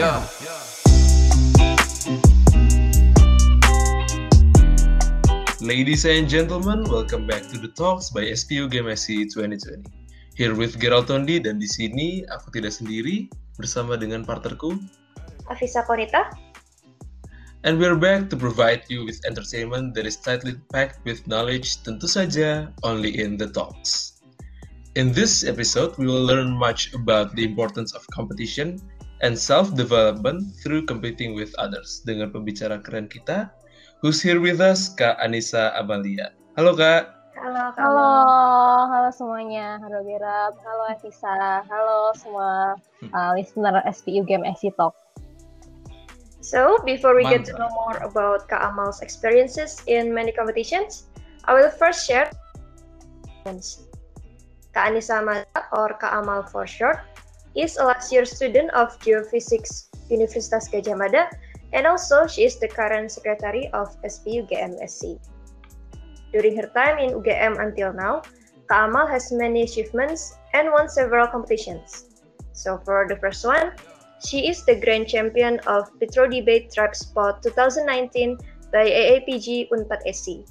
Yeah. Ladies and gentlemen, welcome back to the Talks by SPU GMSC 2020. Here with Gerald Tondi dan di sini aku tidak sendiri bersama dengan partnerku Afisa Konita. And we're back to provide you with entertainment that is tightly packed with knowledge tentu saja only in the Talks. In this episode, we will learn much about the importance of competition and self-development through competing with others dengan pembicara keren kita Who's here with us? Kak Anissa Abalia. Halo Kak. Halo, Kak. Halo, halo semuanya. Halo Gerard, halo Evisa, halo semua uh, listener SPU Game SC Talk. So, before we Mantap. get to know more about Kak Amal's experiences in many competitions, I will first share Kak Anissa Amada, or Kak Amal for short, is a last year student of Geophysics Universitas Gajah Mada and also she is the current secretary of SPU GMSC. During her time in UGM until now, Kaamal has many achievements and won several competitions. So for the first one, she is the grand champion of Petro Debate Tribe Spot 2019 by AAPG Unpad SC.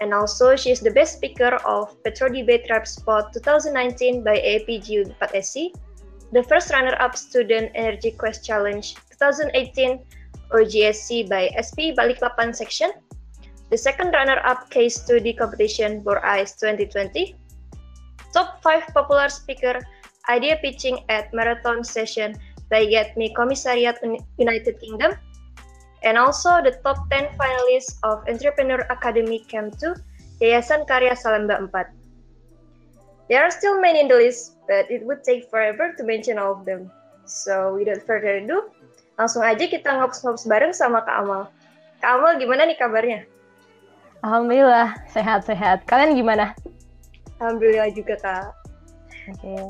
And also, she is the best speaker of Petro Debate Tribe Spot 2019 by AAPG Unpad SC, the first runner-up Student Energy Quest Challenge 2018 OGSC by SP Balikpapan section, the second runner-up case study competition for ICE 2020, top 5 popular speaker idea pitching at marathon session by Get Me Commissariat United Kingdom, and also the top 10 finalists of Entrepreneur Academy Camp 2, Yayasan Karya Salemba 4. There are still many in the list, but it would take forever to mention all of them. So without further ado, Langsung aja kita ngops-ngops bareng sama Kak Amal. Kak Amal gimana nih kabarnya? Alhamdulillah, sehat-sehat. Kalian gimana? Alhamdulillah juga, Kak. Oke. Okay.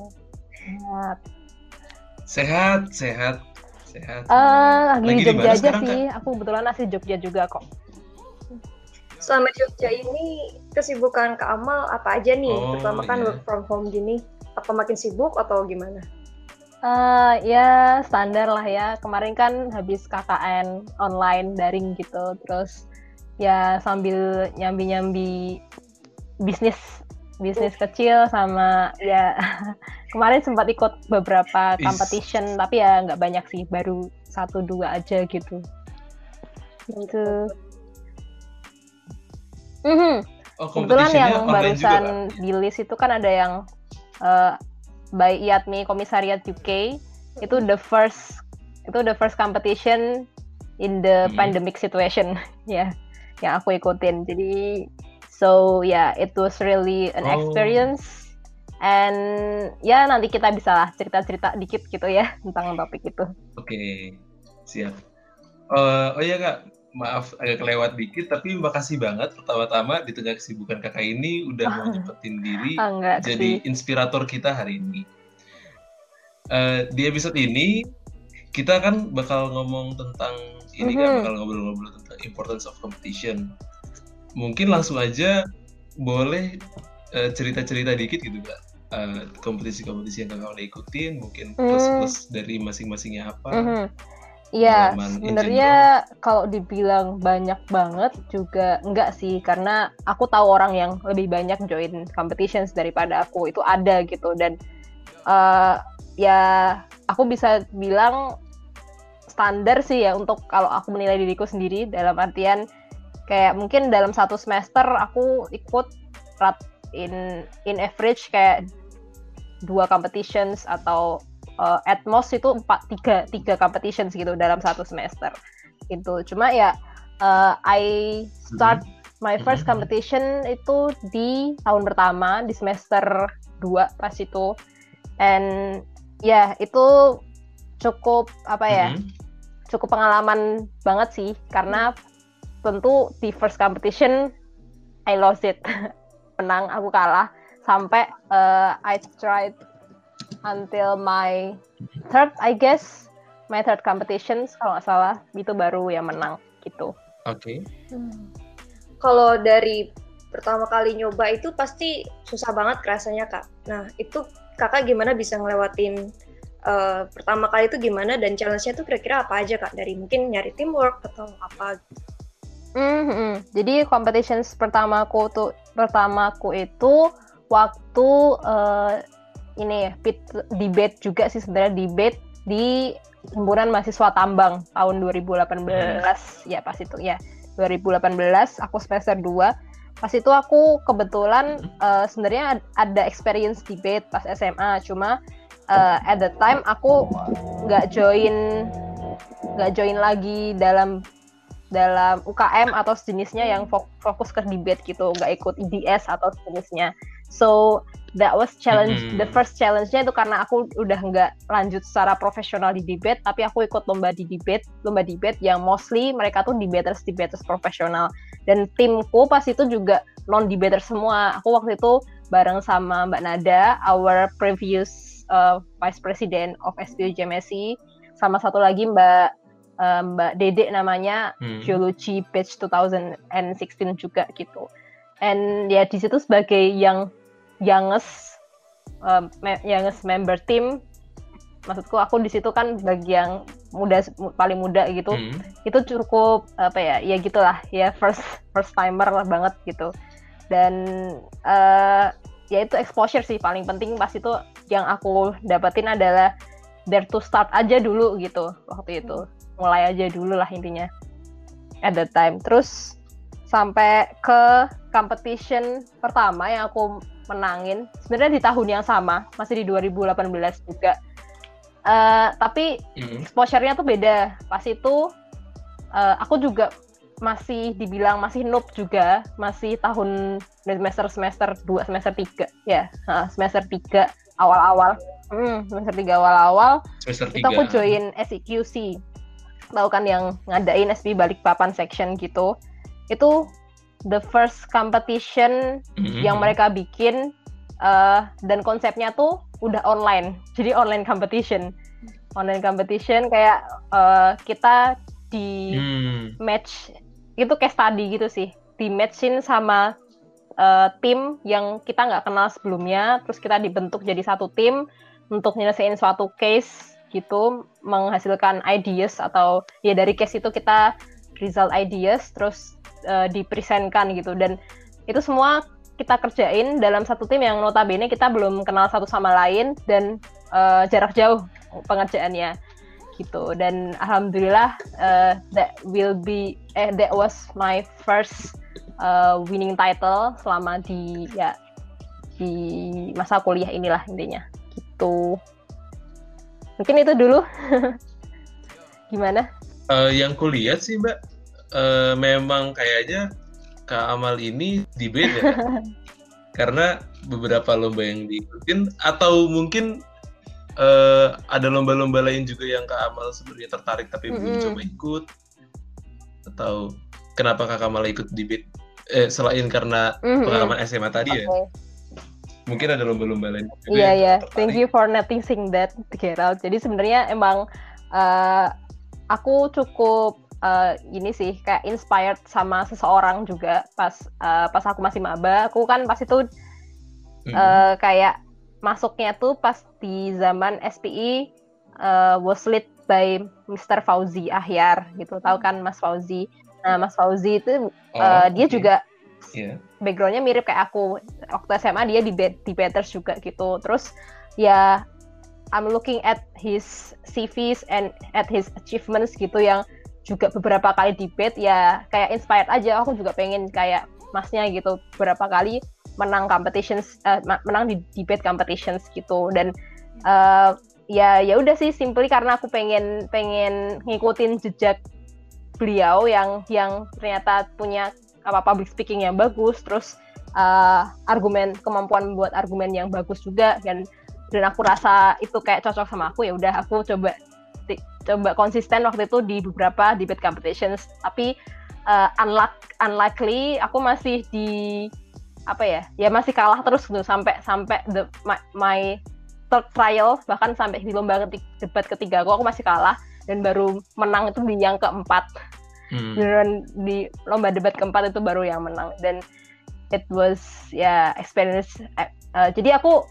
Sehat. Sehat, sehat. Sehat. Uh, lagi, lagi di Jogja aja sih. Kan? Aku kebetulan asli Jogja juga kok. Selama Jogja ini kesibukan Kak Amal apa aja nih? Oh, Terutama kan iya. work from home gini. Apa makin sibuk atau gimana? Uh, ya standar lah ya. Kemarin kan habis KKN online daring gitu, terus ya sambil nyambi-nyambi bisnis bisnis kecil sama ya kemarin sempat ikut beberapa competition Is. tapi ya nggak banyak sih baru satu dua aja gitu gitu mm-hmm. oh, kebetulan yang barusan di list itu kan ada yang uh, by IATMI Komisariat UK itu the first itu the first competition in the hmm. pandemic situation ya yeah, yang aku ikutin jadi so ya yeah, it was really an oh. experience and ya nanti kita bisa lah cerita-cerita dikit gitu ya tentang topik itu oke okay. siap uh, oh ya kak maaf agak kelewat dikit tapi makasih banget pertama-tama di tengah kesibukan kakak ini udah mau nyepetin diri oh, jadi sih. inspirator kita hari ini. Uh, di episode ini kita kan bakal ngomong tentang ini mm-hmm. kan bakal ngobrol-ngobrol tentang importance of competition. Mungkin langsung aja boleh uh, cerita-cerita dikit gitu kak uh, kompetisi-kompetisi yang kakak udah ikutin mungkin plus-plus mm. dari masing-masingnya apa. Mm-hmm Iya, sebenarnya kalau dibilang banyak banget juga enggak sih karena aku tahu orang yang lebih banyak join competitions daripada aku itu ada gitu. Dan uh, ya aku bisa bilang standar sih ya untuk kalau aku menilai diriku sendiri dalam artian kayak mungkin dalam satu semester aku ikut rat in in average kayak dua competitions atau uh, at most itu empat tiga tiga competitions gitu dalam satu semester itu cuma ya uh, I start mm-hmm. my first mm-hmm. competition itu di tahun pertama di semester dua pas itu and ya itu cukup apa ya mm-hmm. cukup pengalaman banget sih karena tentu di first competition I lost it menang aku kalah sampai uh, I tried until my third I guess my third competitions kalau nggak salah itu baru yang menang gitu. Oke. Okay. Hmm. Kalau dari pertama kali nyoba itu pasti susah banget rasanya kak. Nah itu kakak gimana bisa ngelewatin uh, pertama kali itu gimana dan challenge-nya tuh kira-kira apa aja kak dari mungkin nyari teamwork atau apa gitu. Mm -hmm. Jadi competitions pertamaku tuh pertamaku itu waktu uh, ini ya pit, debate juga sih sebenarnya debate di himpunan mahasiswa tambang tahun 2018 hmm. ya pas itu ya. 2018 aku semester 2 pas itu aku kebetulan uh, sebenarnya ada experience debate pas SMA cuma uh, at the time aku nggak join nggak join lagi dalam dalam UKM atau sejenisnya yang fokus ke debate gitu. Nggak ikut IDS atau sejenisnya. So that was challenge mm-hmm. the first challenge-nya itu karena aku udah nggak lanjut secara profesional di debate tapi aku ikut lomba di debate lomba debate yang mostly mereka tuh debaters debaters profesional dan timku pas itu juga non debater semua aku waktu itu bareng sama Mbak Nada our previous uh, vice president of SPU JMSI sama satu lagi Mbak uh, Mbak Dede namanya hmm. Geology Batch 2016 juga gitu and ya di situ sebagai yang youngest uh, me youngest member team. Maksudku aku di situ kan bagi yang muda paling muda gitu. Hmm. itu cukup apa ya ya gitulah ya first first timer lah banget gitu. Dan uh, ya itu exposure sih paling penting pas itu yang aku dapetin adalah dare to start aja dulu gitu waktu itu. Mulai aja dulu lah intinya at the time. Terus sampai ke competition pertama yang aku menangin. Sebenarnya di tahun yang sama masih di 2018 juga. Uh, tapi mm. exposure-nya tuh beda. Pas itu uh, aku juga masih dibilang masih noob juga. Masih tahun semester semester 2 semester 3 ya uh, semester 3 awal-awal. Hmm, semester 3 awal-awal. Itu aku join SEQC tahu kan yang ngadain SB balik papan section gitu. Itu the first competition mm-hmm. yang mereka bikin uh, dan konsepnya tuh udah online jadi online competition online competition kayak uh, kita di mm. match itu kayak study gitu sih di matchin sama uh, tim yang kita nggak kenal sebelumnya terus kita dibentuk jadi satu tim untuk nyelesain suatu case gitu menghasilkan ideas atau ya dari case itu kita result ideas terus uh, dipresentkan gitu. Dan itu semua kita kerjain dalam satu tim yang notabene kita belum kenal satu sama lain dan uh, jarak jauh pengerjaannya gitu. Dan alhamdulillah uh, that will be eh that was my first uh, winning title selama di ya di masa kuliah inilah intinya. Gitu. Mungkin itu dulu. Gimana? Uh, yang kuliah sih mbak uh, memang kayaknya Kak Amal ini di beda karena beberapa lomba yang diikutin atau mungkin uh, ada lomba-lomba lain juga yang Kak Amal sebenarnya tertarik tapi mm -hmm. belum coba ikut atau kenapa Kak Amal ikut di bid eh, selain karena mm -hmm. pengalaman SMA tadi okay. ya mungkin ada lomba-lomba lain iya yeah, iya yeah. thank you for noticing that Gerald jadi sebenarnya emang uh, aku cukup uh, ini sih kayak inspired sama seseorang juga pas uh, pas aku masih maba aku kan pas itu mm. uh, kayak masuknya tuh pas di zaman SPI uh, was led by Mr. Fauzi Ahyar gitu tahu kan Mas Fauzi nah Mas Fauzi itu oh, uh, dia okay. juga yeah. backgroundnya mirip kayak aku waktu SMA dia di debaters juga gitu terus ya I'm looking at his CVs and at his achievements gitu yang juga beberapa kali debate ya kayak inspired aja. Aku juga pengen kayak masnya gitu beberapa kali menang competitions uh, menang di debate competitions gitu. Dan uh, ya ya udah sih simply karena aku pengen pengen ngikutin jejak beliau yang yang ternyata punya apa public speaking yang bagus terus uh, argumen kemampuan membuat argumen yang bagus juga. Dan dan aku rasa itu kayak cocok sama aku ya udah aku coba coba konsisten waktu itu di beberapa debate competitions. Tapi uh, unluck, unlikely aku masih di apa ya ya masih kalah terus gitu sampai sampai the my, my third trial bahkan sampai di lomba ketik, debat ketiga aku aku masih kalah. Dan baru menang itu di yang keempat. Hmm. dan di lomba debat keempat itu baru yang menang. Dan it was ya experience uh, uh, jadi aku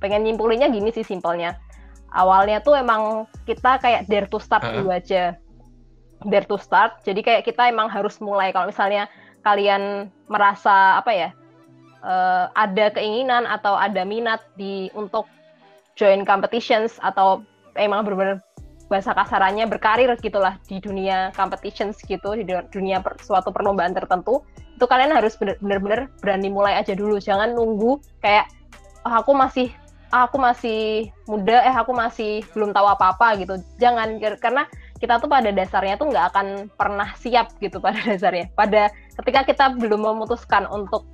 pengen nyimpulinnya gini sih simpelnya awalnya tuh emang kita kayak dare to start uh dulu aja. Dare to start. Jadi kayak kita emang harus mulai. Kalau misalnya kalian merasa apa ya uh, ada keinginan atau ada minat di untuk join competitions atau emang benar-benar bahasa kasarannya berkarir gitulah di dunia competitions gitu di dunia per, suatu perlombaan tertentu itu kalian harus benar-benar berani mulai aja dulu. Jangan nunggu kayak oh, aku masih oh, aku masih muda eh aku masih belum tahu apa-apa gitu. Jangan karena kita tuh pada dasarnya tuh nggak akan pernah siap gitu pada dasarnya. Pada ketika kita belum memutuskan untuk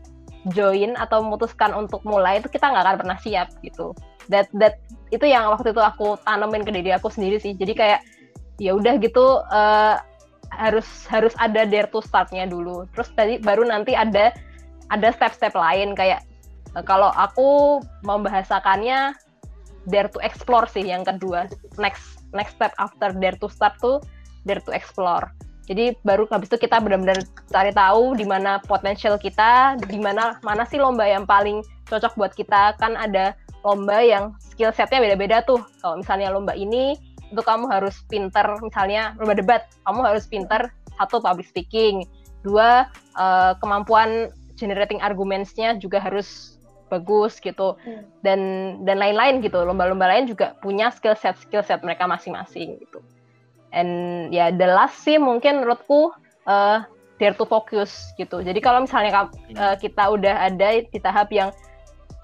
join atau memutuskan untuk mulai itu kita nggak akan pernah siap gitu. That that itu yang waktu itu aku tanemin ke diri aku sendiri sih. Jadi kayak ya udah gitu uh, harus harus ada dare to startnya dulu. Terus tadi baru nanti ada ada step-step lain kayak kalau aku membahasakannya dare to explore sih yang kedua next next step after dare to start tuh dare to explore jadi baru habis itu kita benar-benar cari tahu di mana potensial kita, di mana mana sih lomba yang paling cocok buat kita. Kan ada lomba yang skill setnya beda-beda tuh. Kalau misalnya lomba ini itu kamu harus pinter, misalnya lomba debat, kamu harus pinter satu public speaking, dua uh, kemampuan generating argumentsnya juga harus bagus gitu hmm. dan dan lain-lain gitu lomba-lomba lain juga punya skill set skill set mereka masing-masing gitu and ya the last sih mungkin menurutku uh, dare to focus gitu. Jadi kalau misalnya uh, kita udah ada di tahap yang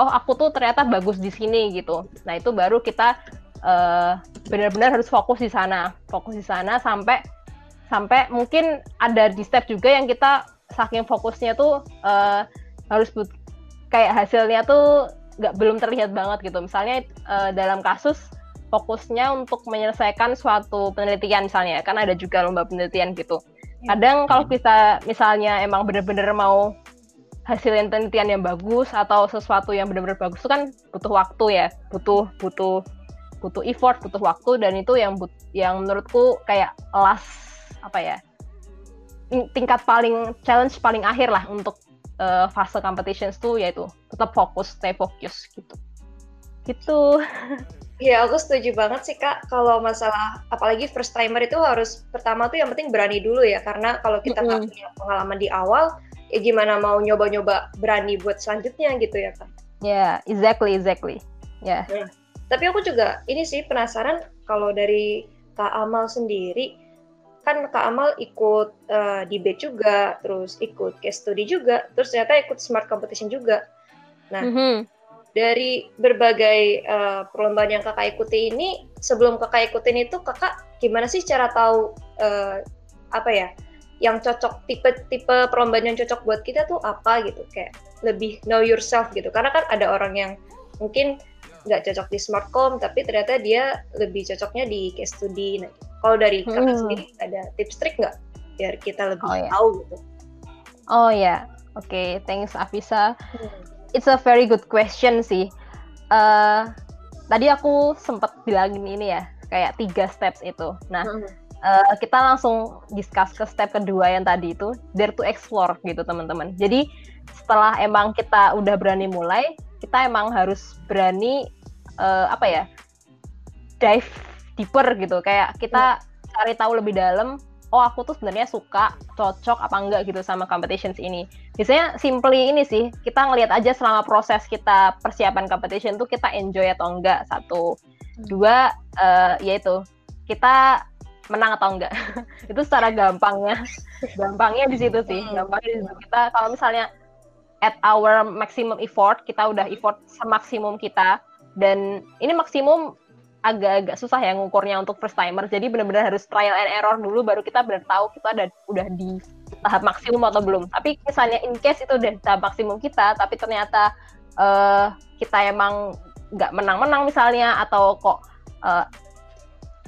oh aku tuh ternyata bagus di sini gitu. Nah, itu baru kita uh, benar-benar harus fokus di sana. Fokus di sana sampai sampai mungkin ada di step juga yang kita saking fokusnya tuh uh, harus kayak hasilnya tuh nggak belum terlihat banget gitu. Misalnya uh, dalam kasus fokusnya untuk menyelesaikan suatu penelitian misalnya kan ada juga lomba penelitian gitu ya. kadang kalau kita misalnya emang benar-benar mau hasil penelitian yang bagus atau sesuatu yang benar-benar bagus itu kan butuh waktu ya butuh butuh butuh effort butuh waktu dan itu yang but, yang menurutku kayak last apa ya tingkat paling challenge paling akhir lah untuk uh, fase competitions tuh yaitu tetap fokus stay fokus gitu gitu Iya, aku setuju banget sih Kak. Kalau masalah apalagi first timer itu harus pertama tuh yang penting berani dulu ya, karena kalau kita nggak mm -hmm. punya pengalaman di awal, ya gimana mau nyoba-nyoba berani buat selanjutnya gitu ya Kak. Ya, yeah, exactly, exactly. Ya. Yeah. Nah, tapi aku juga ini sih penasaran kalau dari Kak Amal sendiri, kan Kak Amal ikut uh, debate juga, terus ikut case study juga, terus ternyata ikut smart competition juga. Nah, mm -hmm dari berbagai uh, perlombaan yang kakak ikuti ini sebelum kakak ikutin itu kakak gimana sih cara tahu uh, apa ya yang cocok tipe tipe perlombaan yang cocok buat kita tuh apa gitu? Kayak lebih know yourself gitu. Karena kan ada orang yang mungkin nggak cocok di smartcom tapi ternyata dia lebih cocoknya di case study nah kalau dari kakak hmm. sendiri ada tips trik nggak biar kita lebih oh, yeah. tahu gitu oh ya yeah. oke okay. thanks Afisa hmm it's a very good question sih. Uh, tadi aku sempat bilangin ini ya, kayak tiga steps itu. Nah, uh, kita langsung discuss ke step kedua yang tadi itu, dare to explore gitu teman-teman. Jadi setelah emang kita udah berani mulai, kita emang harus berani uh, apa ya, dive deeper gitu. Kayak kita hmm. cari tahu lebih dalam oh aku tuh sebenarnya suka cocok apa enggak gitu sama competitions ini biasanya simply ini sih kita ngelihat aja selama proses kita persiapan competition tuh kita enjoy atau enggak satu hmm. dua uh, yaitu kita menang atau enggak itu secara gampangnya gampangnya di situ sih hmm. gampangnya di situ kita kalau misalnya at our maximum effort kita udah effort semaksimum kita dan ini maksimum agak-agak susah ya ngukurnya untuk first timer. Jadi benar-benar harus trial and error dulu baru kita benar tahu kita ada udah di tahap maksimum atau belum. Tapi misalnya in case itu udah tahap maksimum kita, tapi ternyata uh, kita emang nggak menang-menang misalnya atau kok uh,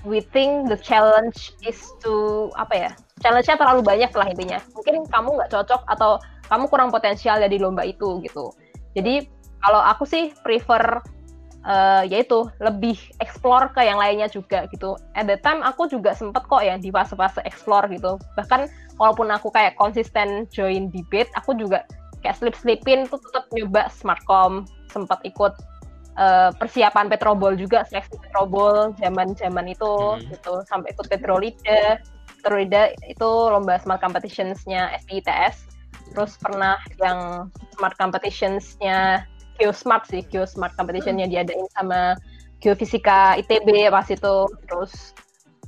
we think the challenge is to apa ya? Challenge-nya terlalu banyak lah intinya. Mungkin kamu nggak cocok atau kamu kurang potensial ya di lomba itu gitu. Jadi kalau aku sih prefer uh, yaitu lebih explore ke yang lainnya juga gitu. At the time aku juga sempet kok ya di fase-fase explore gitu. Bahkan walaupun aku kayak konsisten join debate, aku juga kayak slip-slipin tuh tetap nyoba smartcom, sempat ikut uh, persiapan Petrobol juga seleksi Petrobol zaman-zaman itu hmm. gitu sampai ikut Petrolida Petrolida itu lomba smart competitionsnya SPITS terus pernah yang smart competitionsnya Geosmart sih Geosmart competitionnya diadain sama Geofisika ITB pas itu. Terus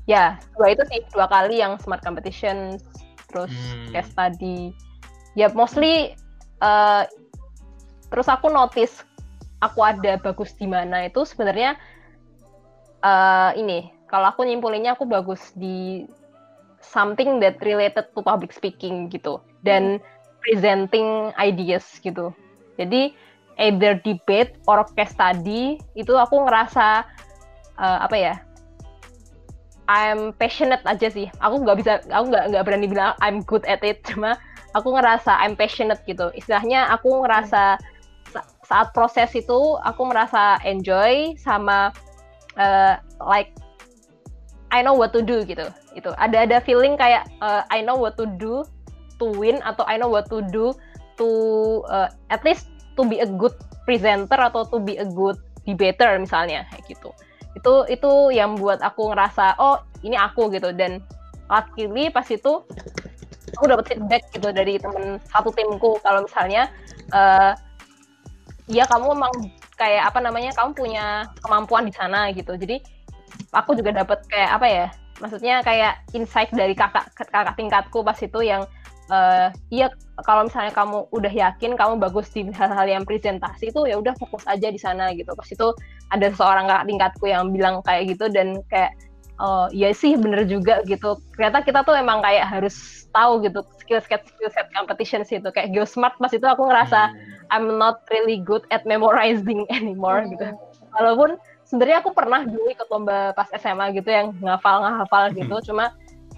ya dua itu sih dua kali yang smart competition terus hmm. case study. Ya mostly uh, terus aku notice aku ada bagus di mana itu sebenarnya uh, ini kalau aku nyimpulinnya aku bagus di something that related to public speaking gitu. Dan presenting ideas gitu. Jadi either debate or case study itu aku ngerasa uh, apa ya I'm passionate aja sih. Aku nggak bisa aku nggak nggak berani bilang I'm good at it cuma aku ngerasa I'm passionate gitu. Istilahnya aku ngerasa saat proses itu aku merasa enjoy sama uh, like I know what to do gitu itu ada ada feeling kayak uh, I know what to do to win atau I know what to do to uh, at least to be a good presenter atau to be a good debater misalnya kayak gitu. Itu itu yang buat aku ngerasa oh ini aku gitu. Dan luckily pas itu aku dapat feedback gitu dari temen satu timku. Kalau misalnya uh, ya kamu memang kayak apa namanya kamu punya kemampuan di sana gitu. Jadi aku juga dapat kayak apa ya maksudnya kayak insight dari kakak kakak tingkatku pas itu yang uh, iya kalau misalnya kamu udah yakin kamu bagus di hal-hal yang presentasi itu ya udah fokus aja di sana gitu pas itu ada seorang kakak tingkatku yang bilang kayak gitu dan kayak oh ya sih bener juga gitu ternyata kita tuh emang kayak harus tahu gitu skill set skill set competition sih itu kayak geosmart pas itu aku ngerasa hmm. I'm not really good at memorizing anymore hmm. gitu walaupun sebenarnya aku pernah dulu ikut lomba pas SMA gitu yang ngafal ngafal gitu hmm. cuma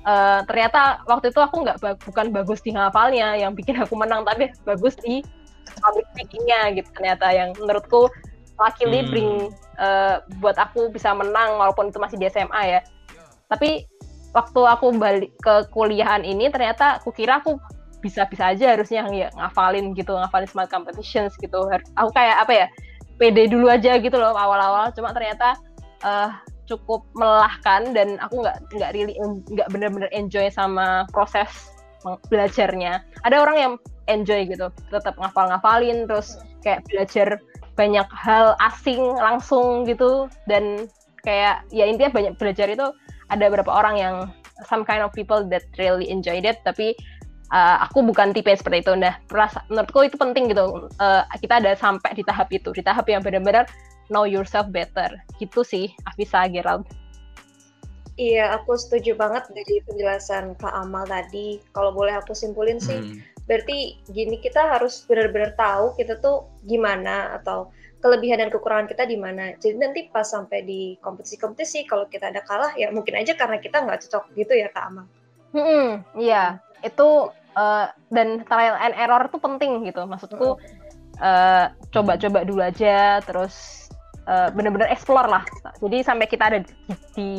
uh, ternyata waktu itu aku nggak bukan bagus di ngafalnya yang bikin aku menang tapi bagus di public speakingnya gitu ternyata yang menurutku luckily hmm. bring uh, buat aku bisa menang walaupun itu masih di SMA ya. Tapi waktu aku balik ke kuliahan ini ternyata aku kira aku bisa-bisa aja harusnya ya ngafalin gitu ngafalin smart competitions gitu. Aku kayak apa ya pede dulu aja gitu loh awal-awal. Cuma ternyata uh, cukup melelahkan dan aku nggak nggak really nggak bener-bener enjoy sama proses belajarnya. Ada orang yang enjoy gitu tetap ngafal-ngafalin terus kayak belajar banyak hal asing langsung gitu dan kayak ya intinya banyak belajar itu ada beberapa orang yang some kind of people that really enjoyed it tapi uh, aku bukan tipe seperti itu. Nah menurutku itu penting gitu uh, kita ada sampai di tahap itu di tahap yang benar-benar know yourself better gitu sih Afisa Gerald Iya, aku setuju banget dari penjelasan Kak Amal tadi. Kalau boleh aku simpulin sih, hmm. berarti gini kita harus benar-benar tahu kita tuh gimana atau kelebihan dan kekurangan kita di mana. Jadi nanti pas sampai di kompetisi-kompetisi kalau kita ada kalah ya mungkin aja karena kita nggak cocok gitu ya Kak Amang. Hmm, iya, itu uh, dan trial and error itu penting gitu. Maksudku uh, coba-coba dulu aja terus uh, benar-benar explore lah. Jadi sampai kita ada di, di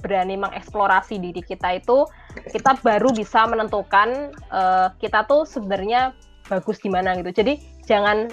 berani mengeksplorasi diri kita itu kita baru bisa menentukan uh, kita tuh sebenarnya bagus di mana gitu. Jadi jangan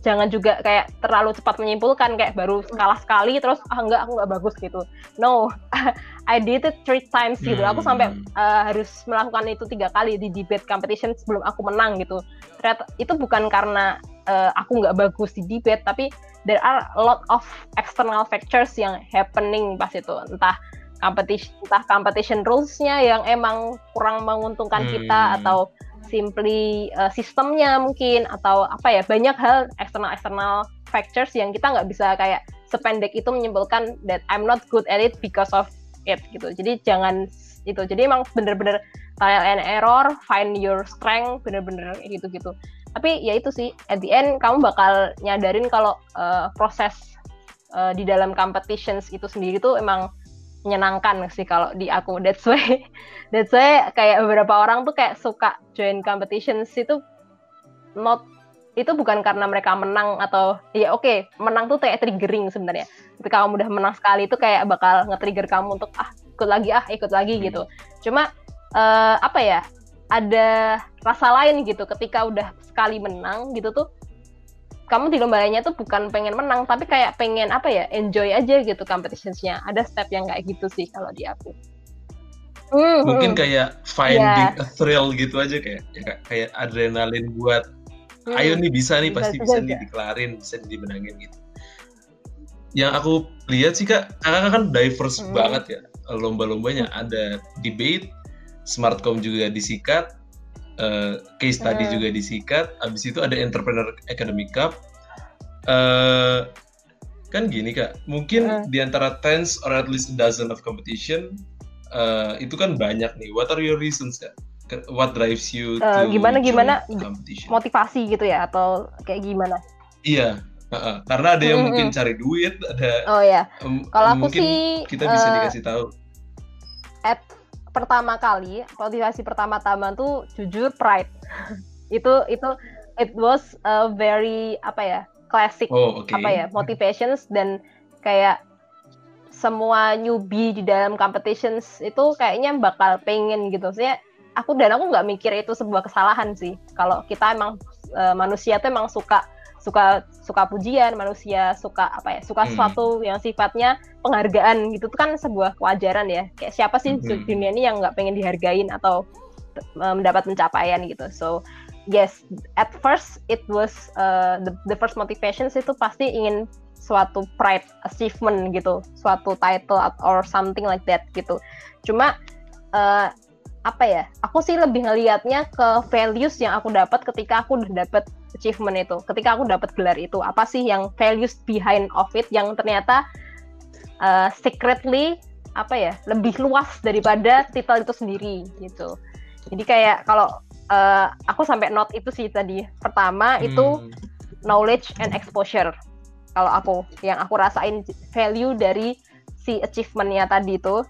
jangan juga kayak terlalu cepat menyimpulkan kayak baru kalah sekali terus ah enggak aku nggak bagus gitu no I did it three times gitu aku sampai uh, harus melakukan itu tiga kali di debate competition sebelum aku menang gitu ternyata itu bukan karena uh, aku nggak bagus di debate tapi there are a lot of external factors yang happening pas itu. Entah competition entah competition rulesnya yang emang kurang menguntungkan hmm. kita atau simply uh, sistemnya mungkin atau apa ya banyak hal eksternal eksternal factors yang kita nggak bisa kayak sependek itu menyimpulkan that I'm not good at it because of it gitu. Jadi jangan itu. Jadi emang bener-bener trial and error find your strength bener-bener gitu-gitu tapi ya itu sih at the end kamu bakal nyadarin kalau uh, proses uh, di dalam competitions itu sendiri tuh emang menyenangkan sih kalau di aku. That's why that's why kayak beberapa orang tuh kayak suka join competitions itu not itu bukan karena mereka menang atau ya oke okay, menang tuh kayak triggering sebenarnya. Ketika kamu udah menang sekali itu kayak bakal nge-trigger kamu untuk ah ikut lagi ah ikut lagi gitu. Cuma uh, apa ya ada rasa lain gitu ketika udah sekali menang gitu tuh kamu di lomba lainnya tuh bukan pengen menang tapi kayak pengen apa ya enjoy aja gitu competitionsnya ada step yang kayak gitu sih kalau di aku hmm, mungkin hmm. kayak finding yeah. a thrill gitu aja kayak ya, kayak adrenalin buat hmm. ayo nih bisa nih bisa pasti bisa, bisa nih dikelarin bisa dimenangin gitu yang aku lihat sih kak kakak kan diverse hmm. banget ya lomba-lombanya ada debate smartcom juga disikat uh, case study hmm. juga disikat abis itu ada entrepreneur academy cup uh, kan gini kak mungkin hmm. di antara tens or at least a dozen of competition uh, itu kan banyak nih what are your reasons kak what drives you uh, to gimana gimana motivasi gitu ya atau kayak gimana iya Uh, karena ada yang mm -hmm. mungkin cari duit, ada. Oh ya. Um, Kalau aku mungkin sih kita bisa uh, dikasih tahu. At pertama kali, motivasi pertama-tama tuh jujur pride. itu itu it was a very apa ya classic oh, okay. apa ya motivations dan kayak semua newbie di dalam competitions itu kayaknya bakal pengen gitu. Saya aku dan aku nggak mikir itu sebuah kesalahan sih. Kalau kita emang uh, manusia tuh emang suka suka suka pujian manusia suka apa ya suka hmm. sesuatu yang sifatnya penghargaan gitu. Itu kan sebuah kewajaran ya. Kayak siapa sih hmm. dunia ini yang nggak pengen dihargain atau mendapat pencapaian gitu. So yes at first it was uh, the, the first motivations itu pasti ingin suatu pride achievement gitu. Suatu title or something like that gitu. Cuma uh, apa ya aku sih lebih ngelihatnya ke values yang aku dapat ketika aku udah dapat achievement itu ketika aku dapat gelar itu. Apa sih yang values behind of it yang ternyata uh, secretly apa ya lebih luas daripada titel itu sendiri gitu. Jadi kayak kalau uh, aku sampai note itu sih tadi. Pertama hmm. itu knowledge and exposure. Kalau aku yang aku rasain value dari si achievementnya tadi itu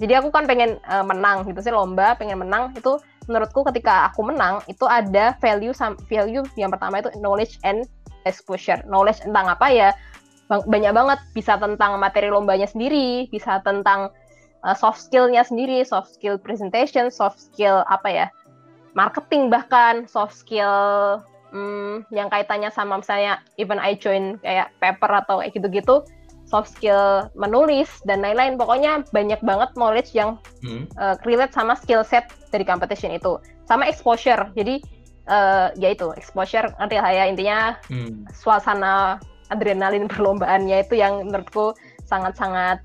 jadi aku kan pengen uh, menang gitu sih lomba pengen menang. Itu menurutku ketika aku menang itu ada value value yang pertama itu knowledge and exposure. Knowledge tentang apa ya? Banyak banget. Bisa tentang materi lombanya sendiri bisa tentang uh, soft skillnya sendiri soft skill presentation soft skill apa ya? Marketing bahkan soft skill hmm, yang kaitannya sama misalnya even I join kayak paper atau kayak gitu-gitu soft skill menulis dan lain-lain pokoknya banyak banget knowledge yang hmm. uh, relate sama skill set dari competition itu sama exposure jadi uh, ya itu exposure nanti lah ya intinya hmm. suasana adrenalin perlombaannya itu yang menurutku sangat-sangat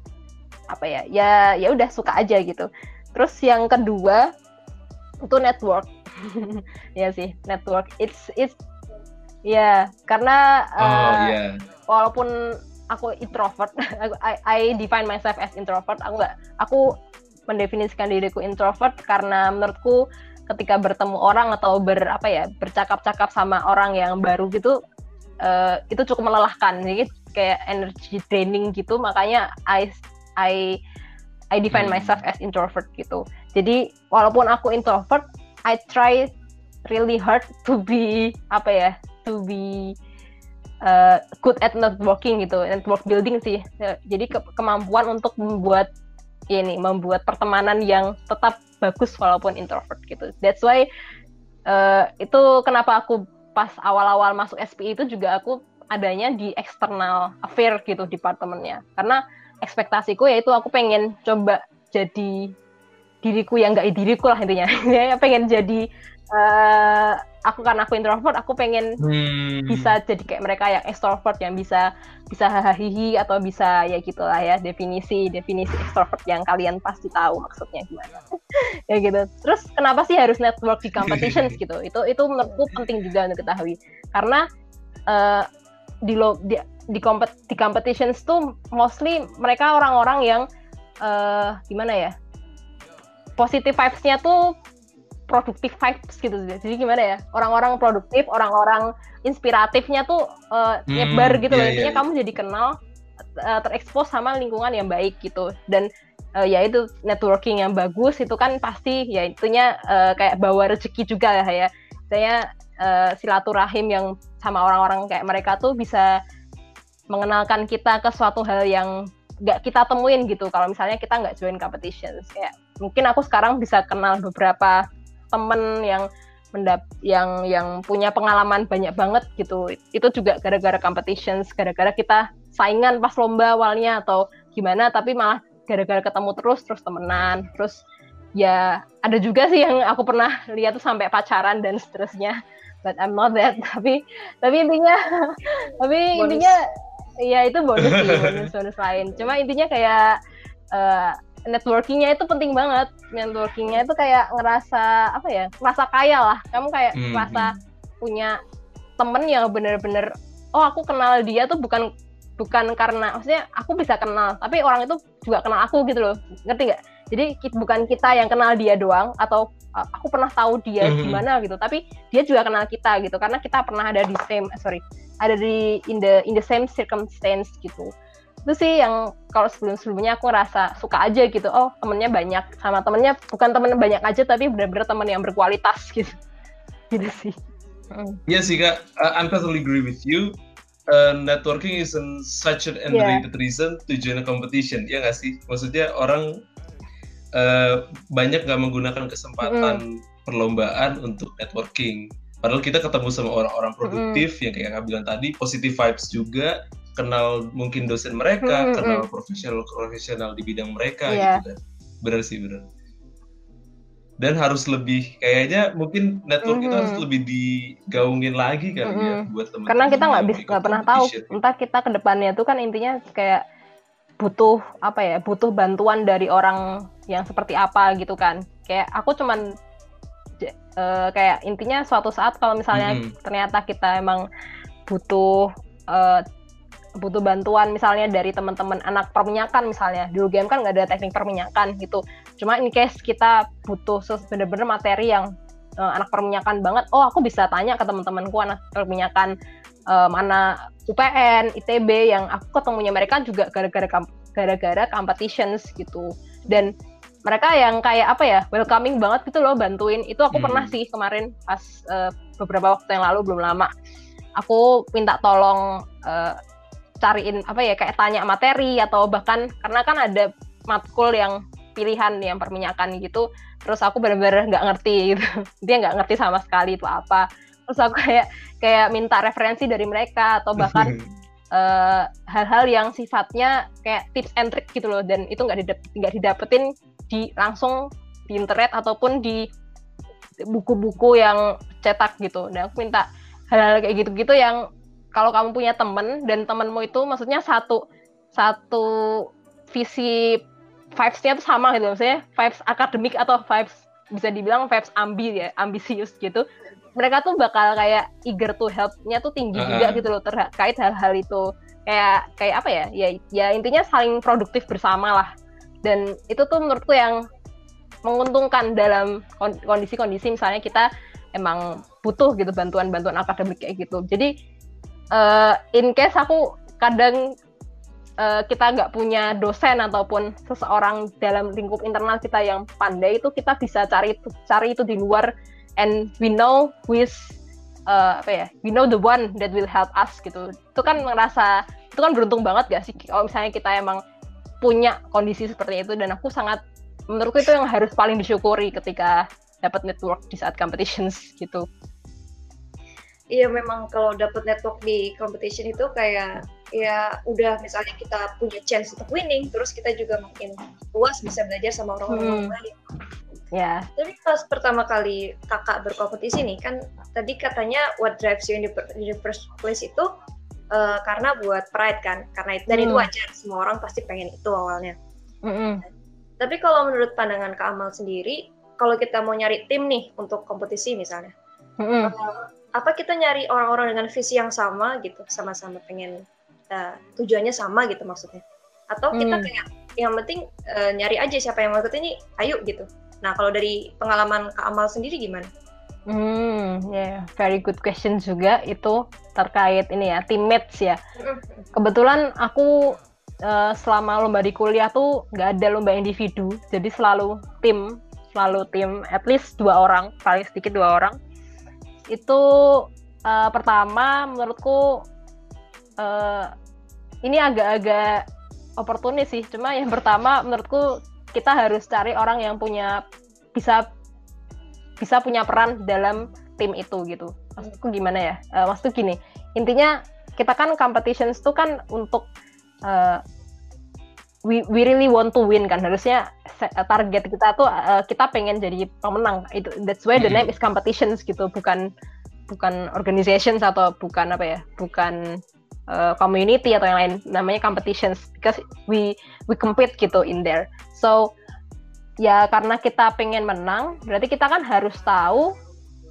apa ya ya ya udah suka aja gitu terus yang kedua itu network ya sih network it's it's ya karena uh, oh, yeah. Iya. walaupun aku introvert. I, I define myself as introvert. Aku nggak aku mendefinisikan diriku introvert karena menurutku ketika bertemu orang atau ber apa ya bercakap-cakap sama orang yang baru gitu uh, itu cukup melelahkan. Jadi kayak energy draining gitu. Makanya I I I define hmm. myself as introvert gitu. Jadi walaupun aku introvert I try really hard to be apa ya to be uh, good at networking gitu, network building sih. Ya, jadi ke kemampuan untuk membuat ini, membuat pertemanan yang tetap bagus walaupun introvert gitu. That's why uh, itu kenapa aku pas awal-awal masuk SPI itu juga aku adanya di external affair gitu departemennya. Karena ekspektasiku yaitu aku pengen coba jadi diriku yang gak diriku lah intinya. ya pengen jadi uh, aku kan aku introvert aku pengen hmm. bisa jadi kayak mereka yang extrovert yang bisa bisa hahaha atau bisa ya gitulah ya definisi definisi extrovert yang kalian pasti tahu maksudnya gimana. Ya gitu. Terus kenapa sih harus network di competitions gitu? Itu itu menurutku penting juga untuk ketahui karena uh, di lo di di, kompet, di competitions tuh mostly mereka orang-orang yang uh, gimana ya positive vibes-nya tuh produktif vibes gitu jadi gimana ya orang-orang produktif orang-orang inspiratifnya tuh uh, hmm, nyebar gitu yeah, loh. iya, intinya yeah, kamu jadi kenal uh, terekspos sama lingkungan yang baik gitu. Dan uh, ya itu networking yang bagus itu kan pasti ya itunya uh, kayak bawa rezeki juga ya ya. Saya uh, silaturahim yang sama orang-orang kayak mereka tuh bisa mengenalkan kita ke suatu hal yang nggak kita temuin gitu. Kalau misalnya kita nggak join competitions kayak mungkin aku sekarang bisa kenal beberapa temen yang mendap yang yang punya pengalaman banyak banget gitu. Itu juga gara-gara competitions gara-gara kita saingan pas lomba awalnya atau gimana tapi malah gara-gara ketemu terus terus temenan terus ya ada juga sih yang aku pernah lihat tuh sampai pacaran dan seterusnya. But I'm not that tapi tapi intinya tapi bonus. intinya ya itu bonus sih bonus bonus lain. Cuma intinya kayak uh, networkingnya itu penting banget networkingnya itu kayak ngerasa apa ya ngerasa kaya lah kamu kayak hmm. ngerasa hmm. punya temen yang bener-bener oh aku kenal dia tuh bukan bukan karena maksudnya aku bisa kenal tapi orang itu juga kenal aku gitu loh ngerti nggak jadi bukan kita yang kenal dia doang atau aku pernah tahu dia mm-hmm. gimana gitu tapi dia juga kenal kita gitu karena kita pernah ada di same sorry ada di in the in the same circumstance gitu itu sih yang kalau sebelum sebelumnya aku rasa suka aja gitu oh temennya banyak sama temennya bukan temen banyak aja tapi benar-benar temen yang berkualitas gitu gitu sih Iya sih kak, uh, I'm totally agree with you. Uh, networking is an, such an underrated yeah. reason to join a competition, ya nggak sih? Maksudnya orang uh, banyak nggak menggunakan kesempatan mm. perlombaan untuk networking. Padahal kita ketemu sama orang-orang produktif mm. yang kayak kak bilang tadi, positive vibes juga, kenal mungkin dosen mereka, hmm, kenal profesional profesional di bidang mereka yeah. gitu kan. Benar sih benar. Dan harus lebih kayaknya mungkin network mm -hmm. itu harus lebih digaungin lagi kali mm -hmm. ya buat teman. Karena kita nggak bisa nggak pernah tahu entah kita ke depannya tuh kan intinya kayak butuh apa ya butuh bantuan dari orang yang seperti apa gitu kan. Kayak aku cuman uh, kayak intinya suatu saat kalau misalnya mm -hmm. ternyata kita emang butuh uh, butuh bantuan misalnya dari teman-teman anak perminyakan misalnya. Di UGM kan nggak ada teknik perminyakan gitu. Cuma in case kita butuh bener-bener materi yang uh, anak perminyakan banget oh aku bisa tanya ke teman-temanku anak perminyakan uh, mana UPN ITB yang aku ketemunya mereka juga gara-gara gara-gara competitions gitu. Dan mereka yang kayak apa ya welcoming banget gitu loh bantuin. Itu aku hmm. pernah sih kemarin pas uh, beberapa waktu yang lalu belum lama. Aku minta tolong uh, cariin apa ya kayak tanya materi atau bahkan karena kan ada matkul yang pilihan yang perminyakan gitu terus aku benar-benar nggak ngerti gitu. Dia nggak ngerti sama sekali itu apa. Terus aku kayak kayak minta referensi dari mereka atau bahkan hal eh, hal-hal yang sifatnya kayak tips and trick gitu loh dan itu nggak didap nggak didapetin di langsung di internet ataupun di buku-buku yang cetak gitu. Dan aku minta hal-hal kayak gitu-gitu yang kalau kamu punya temen dan temenmu itu maksudnya satu satu visi vibes-nya tuh sama gitu. Maksudnya vibes akademik atau vibes bisa dibilang vibes ambi ya ambisius gitu. Mereka tuh bakal kayak eager to help-nya tuh tinggi uh -huh. juga gitu loh terkait hal-hal itu. Kayak kayak apa ya? Ya ya intinya saling produktif bersama lah. Dan itu tuh menurutku yang menguntungkan dalam kondisi-kondisi misalnya kita emang butuh gitu bantuan-bantuan akademik kayak gitu. Jadi uh, in case aku kadang uh, kita nggak punya dosen ataupun seseorang dalam lingkup internal kita yang pandai itu kita bisa cari itu cari itu di luar. And we know who is uh, apa ya we know the one that will help us gitu. Itu kan ngerasa itu kan beruntung banget gak sih? Kalau misalnya kita emang punya kondisi seperti itu dan aku sangat menurutku itu yang harus paling disyukuri ketika dapat network di saat competitions gitu iya memang kalau dapet network di competition itu kayak ya udah misalnya kita punya chance untuk winning terus kita juga makin puas bisa belajar sama orang-orang hmm. lain ya yeah. tapi pas pertama kali kakak berkompetisi nih kan tadi katanya what drives you in the, in the first place itu uh, karena buat pride kan karena itu dan hmm. itu wajar semua orang pasti pengen itu awalnya hmm. tapi kalau menurut pandangan Kak Amal sendiri kalau kita mau nyari tim nih untuk kompetisi misalnya hmm. uh, apa kita nyari orang-orang dengan visi yang sama gitu sama-sama pengen uh, tujuannya sama gitu maksudnya atau kita hmm. kayak yang penting uh, nyari aja siapa yang mau ikut ini ayo gitu nah kalau dari pengalaman Kak Amal sendiri gimana? Hmm, ya, yeah, very good question juga itu terkait ini ya, teammates ya. Kebetulan aku uh, selama lomba di kuliah tuh nggak ada lomba individu, jadi selalu tim, selalu tim, at least dua orang, paling sedikit dua orang itu uh, pertama menurutku uh, ini agak-agak oportunis sih cuma yang pertama menurutku kita harus cari orang yang punya bisa bisa punya peran dalam tim itu gitu. Maksudku gimana ya? Uh, maksudku gini, intinya kita kan competitions tuh kan untuk uh, we we really want to win kan. Harusnya target kita tuh uh, kita pengen jadi pemenang. Itu that's why the name is competitions gitu. Bukan bukan organizations atau bukan apa ya bukan uh, community atau yang lain. Namanya competitions because we we compete gitu in there. So ya karena kita pengen menang berarti kita kan harus tahu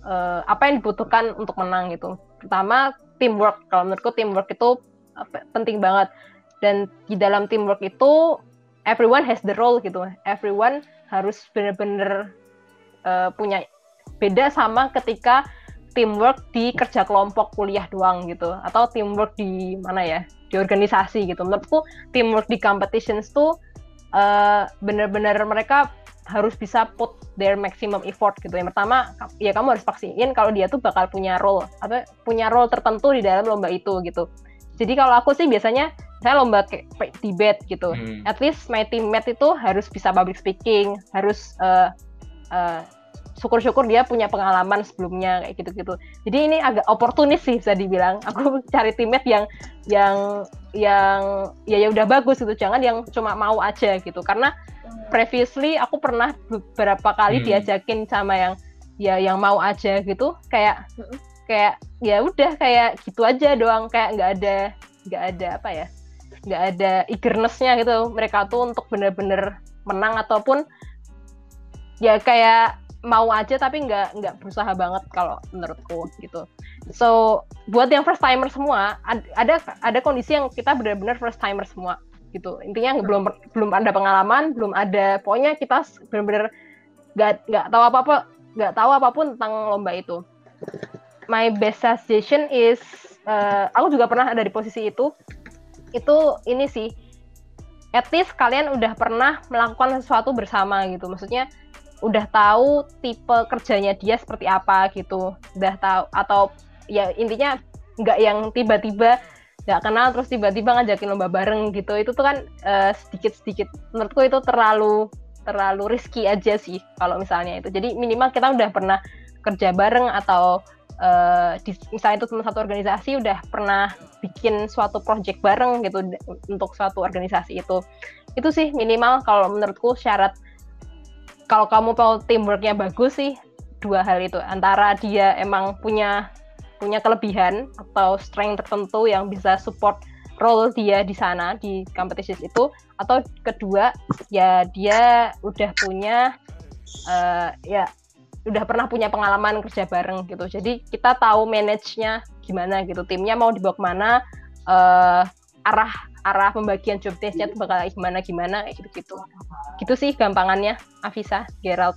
uh, apa yang dibutuhkan untuk menang gitu. Pertama teamwork. Kalau menurutku teamwork itu penting banget dan di dalam teamwork itu everyone has the role gitu everyone harus benar-benar uh, punya beda sama ketika teamwork di kerja kelompok kuliah doang gitu atau teamwork di mana ya di organisasi gitu menurutku teamwork di competitions tuh uh, bener-bener mereka harus bisa put their maximum effort gitu. Yang pertama, ya kamu harus pastiin kalau dia tuh bakal punya role atau punya role tertentu di dalam lomba itu gitu. Jadi kalau aku sih biasanya saya lomba kayak debate gitu. Hmm. At least my teammate itu harus bisa public speaking, harus uh, uh, syukur-syukur dia punya pengalaman sebelumnya kayak gitu-gitu. Jadi ini agak oportunis sih bisa dibilang. Aku cari teammate yang yang yang ya ya udah bagus gitu, jangan yang cuma mau aja gitu. Karena previously aku pernah beberapa kali hmm. diajakin sama yang ya yang mau aja gitu, kayak kayak ya udah kayak gitu aja doang, kayak nggak ada nggak ada apa ya, nggak ada eagernessnya gitu. Mereka tuh untuk bener-bener menang ataupun ya kayak mau aja tapi nggak nggak berusaha banget kalau menurutku gitu. So buat yang first timer semua ada ada kondisi yang kita benar-benar first timer semua gitu. Intinya belum belum ada pengalaman, belum ada pokoknya kita benar-benar nggak nggak tahu apa apa nggak tahu apa pun tentang lomba itu. My best suggestion is uh, aku juga pernah ada di posisi itu. Itu ini sih at least kalian udah pernah melakukan sesuatu bersama gitu. Maksudnya udah tahu tipe kerjanya dia seperti apa gitu. Udah tahu atau ya intinya nggak yang tiba-tiba nggak kenal terus tiba-tiba ngajakin lomba bareng gitu. Itu tuh kan uh, sedikit-sedikit menurutku itu terlalu terlalu risky aja sih kalau misalnya itu. Jadi minimal kita udah pernah kerja bareng atau uh, di, misalnya itu teman satu organisasi udah pernah bikin suatu project bareng gitu untuk suatu organisasi itu. Itu sih minimal kalau menurutku syarat kalau kamu mau teamworknya bagus sih dua hal itu. Antara dia emang punya punya kelebihan atau strength tertentu yang bisa support role dia di sana di competition itu atau kedua ya dia udah punya uh, ya udah pernah punya pengalaman kerja bareng gitu jadi kita tahu manage-nya gimana gitu timnya mau dibawa ke mana uh, arah arah pembagian job desknya tuh bakal gimana gimana gitu gitu gitu sih gampangannya Afisa Gerald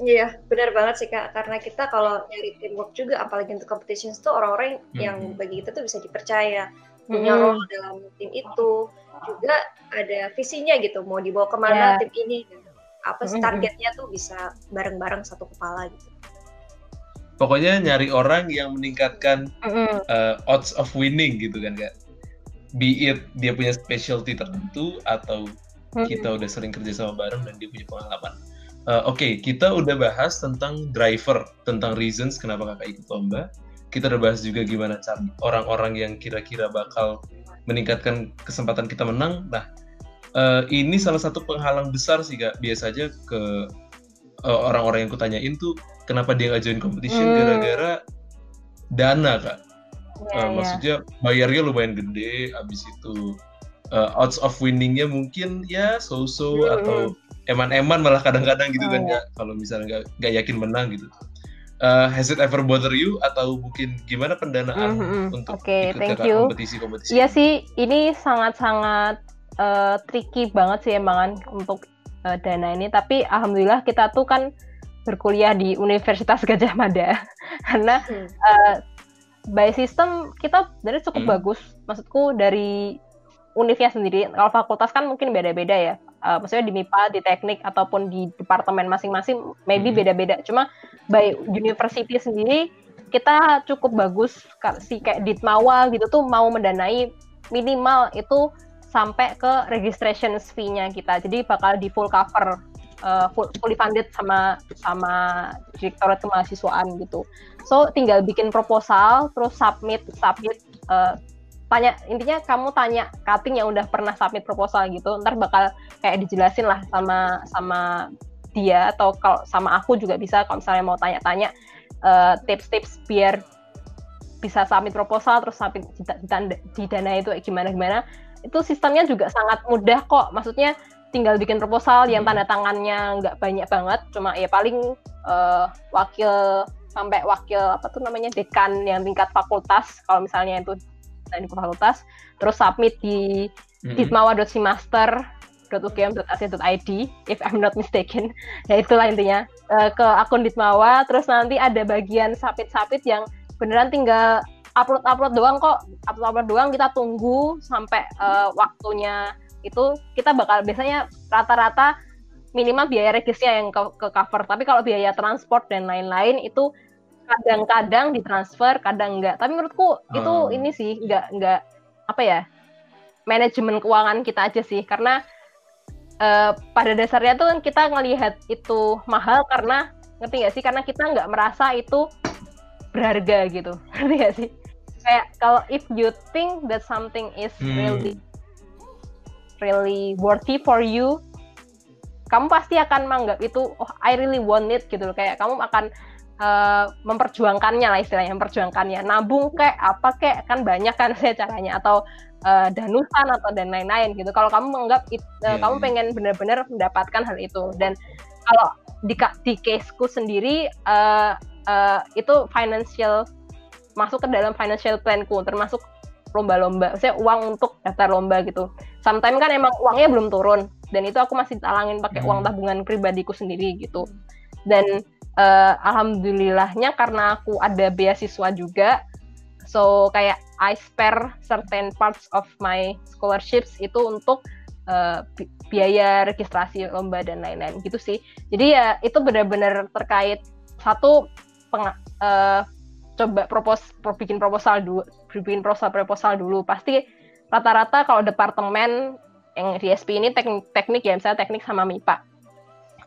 Iya, benar banget sih Kak. Karena kita kalau nyari teamwork juga, apalagi untuk competitions tuh orang-orang hmm. yang bagi kita tuh bisa dipercaya. Punya hmm. role dalam tim itu. Juga ada visinya gitu, mau dibawa ke mana yeah. tim ini. Apa sih targetnya tuh bisa bareng-bareng satu kepala gitu. Pokoknya nyari orang yang meningkatkan uh, odds of winning gitu kan Kak be it dia punya specialty tertentu atau hmm. kita udah sering kerja sama bareng dan dia punya pengalaman. Uh, Oke, okay, kita udah bahas tentang driver, tentang reasons kenapa kakak ikut lomba. Kita udah bahas juga gimana cara orang-orang yang kira-kira bakal meningkatkan kesempatan kita menang. Nah, uh, ini salah satu penghalang besar sih kak. Biasa aja ke uh, orang-orang yang kutanyain tuh kenapa dia nggak join competition hmm. gara-gara dana kak yeah, uh, yeah. maksudnya bayarnya lumayan gede abis itu uh, odds of winningnya mungkin ya so-so mm -hmm. atau eman-eman malah kadang-kadang gitu kan, oh, kan yeah. kalau misalnya nggak nggak yakin menang gitu uh, has it ever bother you atau mungkin gimana pendanaan mm -hmm. untuk okay, ikut thank you. kompetisi-kompetisi? Iya sih, ini sangat-sangat uh, tricky banget sih emang untuk uh, dana ini. Tapi alhamdulillah kita tuh kan berkuliah di Universitas Gajah Mada karena hmm. uh, by system kita dari cukup hmm. bagus. Maksudku dari univnya sendiri. Kalau fakultas kan mungkin beda-beda ya. Uh, maksudnya di MIPA, di teknik ataupun di departemen masing-masing maybe hmm. beda-beda. Cuma by university sendiri kita cukup bagus si kayak Ditmawa gitu tuh mau mendanai minimal itu sampai ke registration fee-nya kita. Jadi bakal di full cover uh, fully funded sama sama direktorat kemahasiswaan gitu. So tinggal bikin proposal, terus submit, submit. Uh, tanya intinya kamu tanya cutting yang udah pernah submit proposal gitu, ntar bakal kayak dijelasin lah sama sama dia atau kalau sama aku juga bisa kalau misalnya mau tanya-tanya uh, tips-tips biar bisa submit proposal terus submit di dana itu gimana gimana itu sistemnya juga sangat mudah kok maksudnya tinggal bikin proposal yang hmm. tanda tangannya nggak banyak banget cuma ya paling uh, wakil sampai wakil apa tuh namanya dekan yang tingkat fakultas kalau misalnya itu di fakultas terus submit di mm-hmm. ditmawa.simaster.ugm.ac.id if I'm not mistaken ya itulah intinya uh, ke akun Ditmawa terus nanti ada bagian submit-submit yang beneran tinggal upload-upload doang kok. Upload-upload doang kita tunggu sampai uh, waktunya itu kita bakal biasanya rata-rata minimal biaya regisnya yang ke, ke cover. Tapi kalau biaya transport dan lain-lain itu kadang-kadang ditransfer kadang enggak tapi menurutku hmm. itu ini sih enggak enggak apa ya manajemen keuangan kita aja sih. Karena uh, pada dasarnya tuh kan kita ngelihat itu mahal karena ngerti gak sih? Karena kita nggak merasa itu berharga gitu. Ngerti gak sih kayak kalau if you think that something is hmm. really really worthy for you kamu pasti akan menganggap itu oh I really want it gitu loh. Kayak kamu akan uh, memperjuangkannya lah istilahnya memperjuangkannya. Nabung kayak apa kayak kan banyak kan saya caranya. Atau uh, danusan atau dan lain-lain gitu. Kalau kamu menganggap it, uh, yeah, kamu yeah. pengen benar-benar mendapatkan hal itu. Dan kalau di di caseku sendiri uh, uh, itu financial masuk ke dalam financial planku termasuk lomba-lomba, saya uang untuk daftar lomba gitu. Sometimes kan emang uangnya belum turun dan itu aku masih talangin pakai uang hmm. tabungan pribadiku sendiri gitu. Dan uh, alhamdulillahnya karena aku ada beasiswa juga, so kayak I spare certain parts of my scholarships itu untuk uh, biaya registrasi lomba dan lain-lain gitu sih. Jadi ya itu benar-benar terkait satu peng, uh, coba propos pro, bikin proposal dulu bikin proposal proposal dulu. Pasti rata-rata kalau departemen yang di SP ini teknik, teknik ya misalnya teknik sama MIPA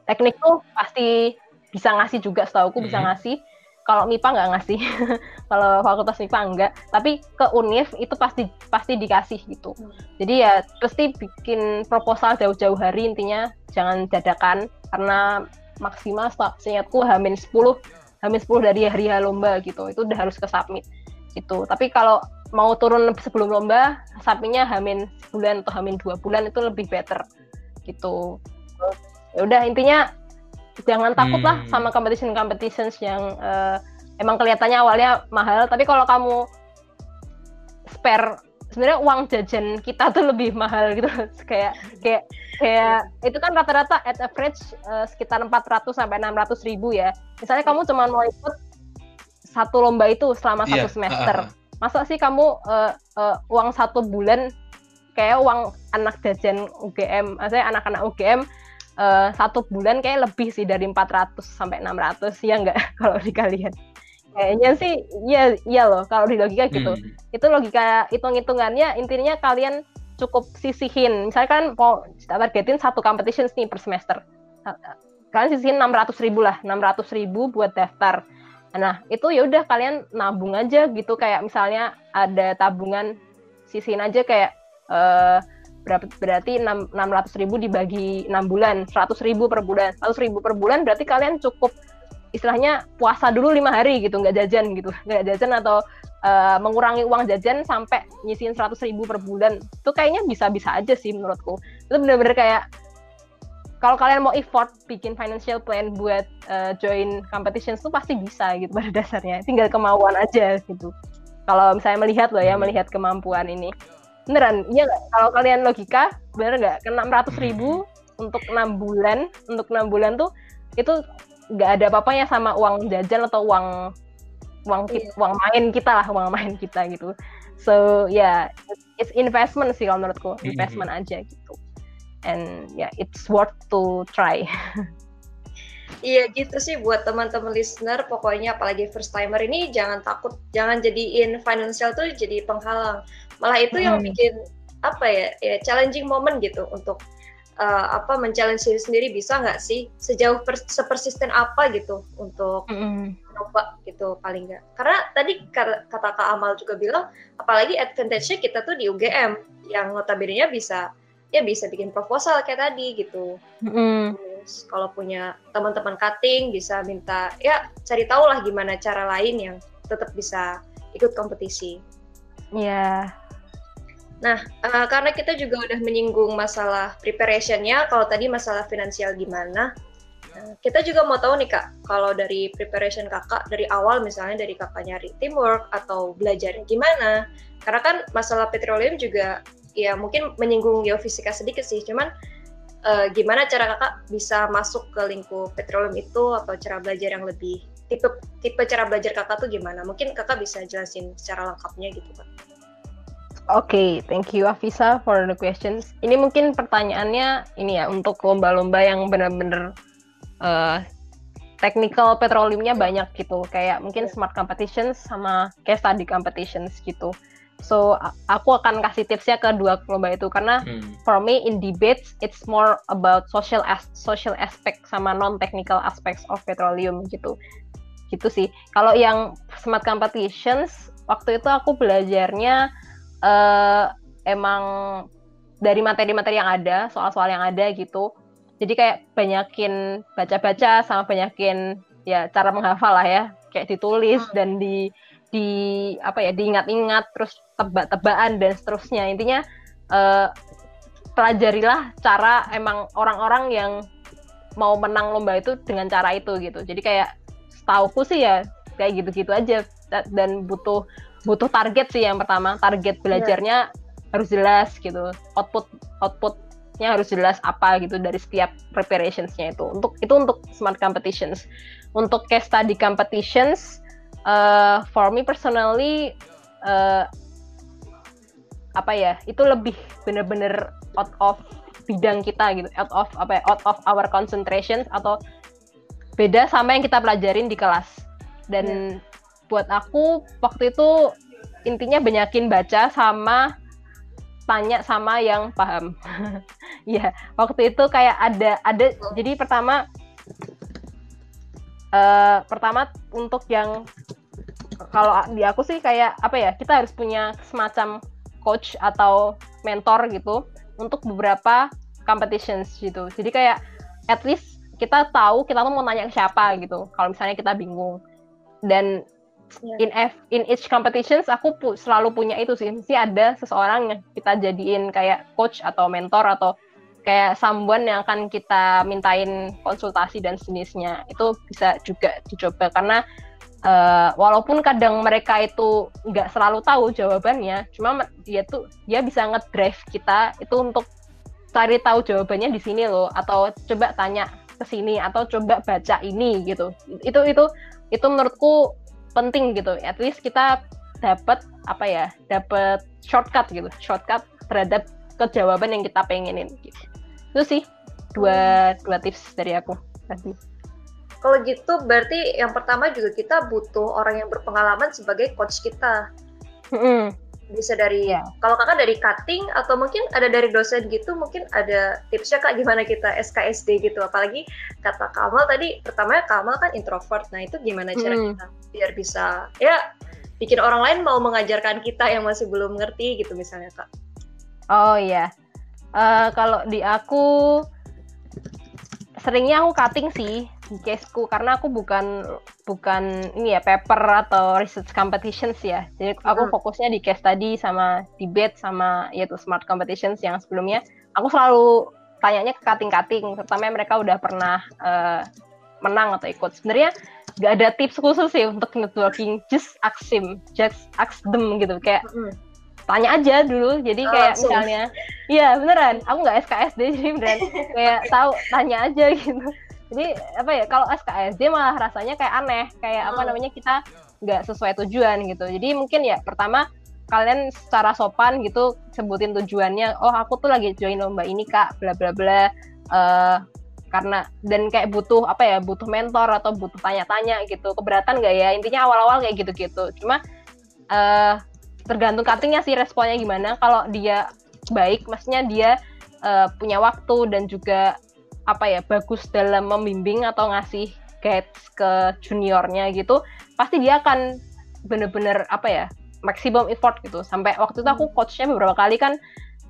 teknik tuh pasti bisa ngasih juga setahu bisa mm-hmm. ngasih. Kalau MIPA nggak ngasih. Kalau fakultas MIPA enggak tapi ke UNIF itu pasti pasti dikasih gitu. Jadi ya pasti bikin proposal jauh-jauh hari intinya jangan dadakan. Karena maksimal seingatku hamin 10 hamil 10 dari hari lomba gitu. Itu udah harus ke submit gitu. Tapi kalau mau turun sebelum lomba submitnya hamin sebulan atau hamin dua bulan itu lebih better gitu. Ya udah intinya jangan takut lah hmm. sama competition competitions yang uh, emang kelihatannya awalnya mahal. Tapi kalau kamu spare sebenarnya uang jajan kita tuh lebih mahal gitu kayak kayak kayak itu kan rata-rata at average uh, sekitar 400 sampai 600 ribu ya misalnya kamu cuma mau ikut satu lomba itu selama yeah. satu semester uh, uh. masa sih kamu uh, uh, uang satu bulan kayak uang anak jajan UGM maksudnya anak-anak UGM uh, satu bulan kayak lebih sih dari 400 sampai 600 ya enggak kalau di kalian kayaknya sih iya iya loh kalau di logika gitu. Hmm. itu logika hitung-hitungannya intinya kalian cukup sisihin. Misalnya kan mau targetin satu competition nih per semester. Kalian sisihin 600 ribu lah 600 ribu buat daftar. Nah itu ya udah kalian nabung aja gitu. Kayak misalnya ada tabungan sisihin aja kayak uh, berapa berarti 6, 600 ribu dibagi 6 bulan 100 ribu per bulan. 100 ribu per bulan berarti kalian cukup istilahnya puasa dulu lima hari gitu nggak jajan gitu. Nggak jajan atau uh, mengurangi uang jajan sampai nyisihin seratus ribu per bulan. Itu kayaknya bisa-bisa aja sih menurutku. Itu bener-bener kayak kalau kalian mau effort bikin financial plan buat uh, join competition itu pasti bisa gitu pada dasarnya. Tinggal kemauan aja gitu. Kalau misalnya melihat loh ya hmm. melihat kemampuan ini. Beneran iya kalau kalian logika bener nggak? Ke enam ratus ribu untuk enam bulan untuk enam bulan tuh itu nggak ada apa-apanya sama uang jajan atau uang uang kita, yeah. uang main kita lah uang main kita gitu so ya yeah, it's investment sih kalau menurutku mm-hmm. investment mm -hmm. aja gitu and ya yeah, it's worth to try Iya gitu sih buat teman-teman listener pokoknya apalagi first timer ini jangan takut jangan jadiin financial tuh jadi penghalang malah itu hmm. yang bikin apa ya ya challenging moment gitu untuk uh, apa men-challenge diri sendiri bisa nggak sih? Sejauh per, sepersisten apa gitu untuk mm coba gitu paling nggak. Karena tadi kata Kak Amal juga bilang apalagi advantage-nya kita tuh di UGM yang notabene-nya bisa ya bisa bikin proposal kayak tadi gitu. Mm Terus kalau punya teman-teman cutting bisa minta ya cari tahu lah gimana cara lain yang tetap bisa ikut kompetisi. Iya, yeah Nah, uh, karena kita juga udah menyinggung masalah preparationnya, kalau tadi masalah finansial gimana, uh, kita juga mau tahu nih kak, kalau dari preparation kakak dari awal misalnya dari kakak nyari teamwork atau belajarnya gimana, karena kan masalah petroleum juga ya mungkin menyinggung geofisika sedikit sih, cuman uh, gimana cara kakak bisa masuk ke lingkup petroleum itu atau cara belajar yang lebih tipe tipe cara belajar kakak tuh gimana? Mungkin kakak bisa jelasin secara lengkapnya gitu kak. Oke, okay, thank you Afisa for the questions. Ini mungkin pertanyaannya ini ya untuk lomba-lomba yang benar-benar uh, technical petroleumnya banyak gitu, kayak mungkin smart competitions sama case study competitions gitu. So aku akan kasih tipsnya ke dua lomba itu karena hmm. for me in debates it's more about social as social aspect sama non technical aspects of petroleum gitu. Gitu sih. Kalau yang smart competitions waktu itu aku belajarnya uh, emang dari materi-materi yang ada, soal-soal yang ada gitu. Jadi kayak banyakin baca-baca sama banyakin ya cara menghafal lah ya, kayak ditulis hmm. dan di di apa ya diingat-ingat terus tebak-tebakan dan seterusnya. Intinya uh, pelajarilah cara emang orang-orang yang mau menang lomba itu dengan cara itu gitu. Jadi kayak setauku sih ya kayak gitu-gitu aja dan butuh butuh target sih yang pertama. Target belajarnya yeah. harus jelas gitu. Output outputnya harus jelas apa gitu dari setiap preparationsnya itu. Untuk itu untuk smart competitions. Untuk case study competitions uh, for me personally uh, apa ya itu lebih bener-bener out of bidang kita gitu. Out of apa ya, out of our concentration atau beda sama yang kita pelajarin di kelas. Dan yeah buat aku waktu itu intinya banyakin baca sama tanya sama yang paham. ya, waktu itu kayak ada ada jadi pertama uh, pertama untuk yang kalau di aku sih kayak apa ya, kita harus punya semacam coach atau mentor gitu untuk beberapa competitions gitu. Jadi kayak at least kita tahu kita tuh mau nanya ke siapa gitu. Kalau misalnya kita bingung. Dan yeah. in F, in each competitions aku pu selalu punya itu sih. Mesti ada seseorang yang kita jadiin kayak coach atau mentor atau kayak someone yang akan kita mintain konsultasi dan sejenisnya. Itu bisa juga dicoba karena uh, walaupun kadang mereka itu nggak selalu tahu jawabannya cuma dia tuh dia bisa ngedrive kita itu untuk cari tahu jawabannya di sini loh atau coba tanya ke sini atau coba baca ini gitu. Itu itu itu menurutku penting gitu. At least kita dapat apa ya dapat shortcut gitu. Shortcut terhadap kejawaban yang kita pengenin gitu. itu sih dua dua tips dari aku tadi kalau gitu berarti yang pertama juga kita butuh orang yang berpengalaman sebagai coach kita. Mm -hmm bisa dari ya. kalau kakak dari cutting atau mungkin ada dari dosen gitu mungkin ada tipsnya kak gimana kita SKSD gitu. Apalagi kata Kamal tadi pertamanya Kamal kan introvert. Nah itu gimana cara hmm. kita biar bisa ya bikin orang lain mau mengajarkan kita yang masih belum ngerti gitu misalnya kak. Oh iya. Uh, kalau di aku seringnya aku cutting sih caseku karena aku bukan bukan ini ya paper atau research competitions ya. Jadi aku hmm. fokusnya di case study sama debate sama yaitu smart competitions yang sebelumnya. Aku selalu tanyanya ke cutting-cutting, terutama mereka udah pernah uh, menang atau ikut. Sebenarnya gak ada tips khusus sih untuk networking, just ask him, just ask them gitu kayak hmm. tanya aja dulu. Jadi oh, kayak misalnya, iya beneran, aku nggak SKSD jadi beneran kayak tahu tanya aja gitu jadi apa ya kalau SKSD malah rasanya kayak aneh. Kayak apa hmm. namanya kita nggak sesuai tujuan gitu. Jadi mungkin ya pertama kalian secara sopan gitu sebutin tujuannya. Oh aku tuh lagi join lomba ini kak bla bla bla. Uh, karena dan kayak butuh apa ya butuh mentor atau butuh tanya-tanya gitu. Keberatan nggak ya? Intinya awal-awal kayak gitu-gitu. Cuma uh, tergantung cuttingnya sih responnya gimana. Kalau dia baik maksudnya dia uh, punya waktu dan juga apa ya bagus dalam membimbing atau ngasih guides ke juniornya gitu pasti dia akan bener-bener apa ya maksimum effort gitu. Sampai waktu itu aku coachnya beberapa kali kan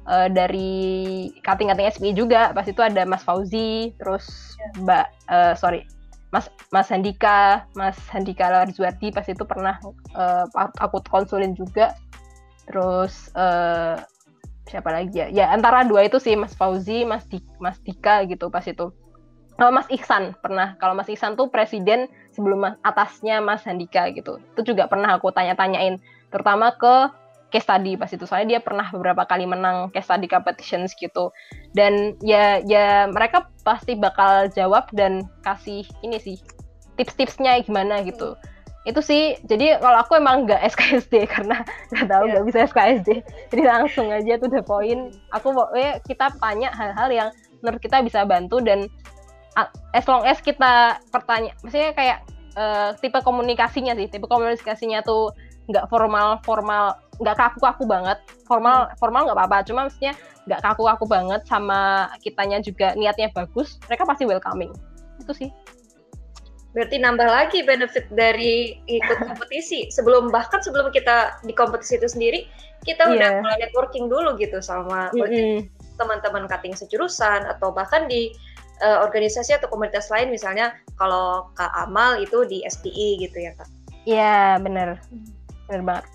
uh, dari cutting-cutting SPI juga. Pas itu ada Mas Fauzi terus Mbak uh, sorry Mas Mas Handika Mas Handika Larzuardi pas itu pernah uh, aku konsulin juga. Terus uh, siapa lagi ya? Ya antara dua itu sih Mas Fauzi Mas Di, Mas Dika gitu pas itu. Oh, Mas Ihsan pernah. Kalau Mas Ihsan tuh presiden sebelum mas, atasnya Mas Handika gitu. Itu juga pernah aku tanya-tanyain terutama ke case study pas itu. Soalnya dia pernah beberapa kali menang case study competitions gitu. Dan ya ya mereka pasti bakal jawab dan kasih ini sih tips-tipsnya gimana gitu itu sih jadi kalau aku emang nggak SKSD karena nggak tahu nggak yeah. bisa SKSD jadi langsung aja tuh the point aku mau eh, kita tanya hal-hal yang menurut kita bisa bantu dan as long as kita pertanyaan maksudnya kayak uh, tipe komunikasinya sih tipe komunikasinya tuh nggak formal formal nggak kaku-kaku banget. Formal formal nggak apa-apa cuma maksudnya nggak kaku-kaku banget sama kitanya juga niatnya bagus mereka pasti welcoming. Itu sih berarti nambah lagi benefit dari ikut kompetisi sebelum bahkan sebelum kita di kompetisi itu sendiri kita yeah. udah mulai networking dulu gitu sama mm -hmm. teman-teman cutting sejurusan atau bahkan di uh, organisasi atau komunitas lain misalnya kalau Kak Amal itu di SPI gitu ya Kak Iya yeah, bener bener banget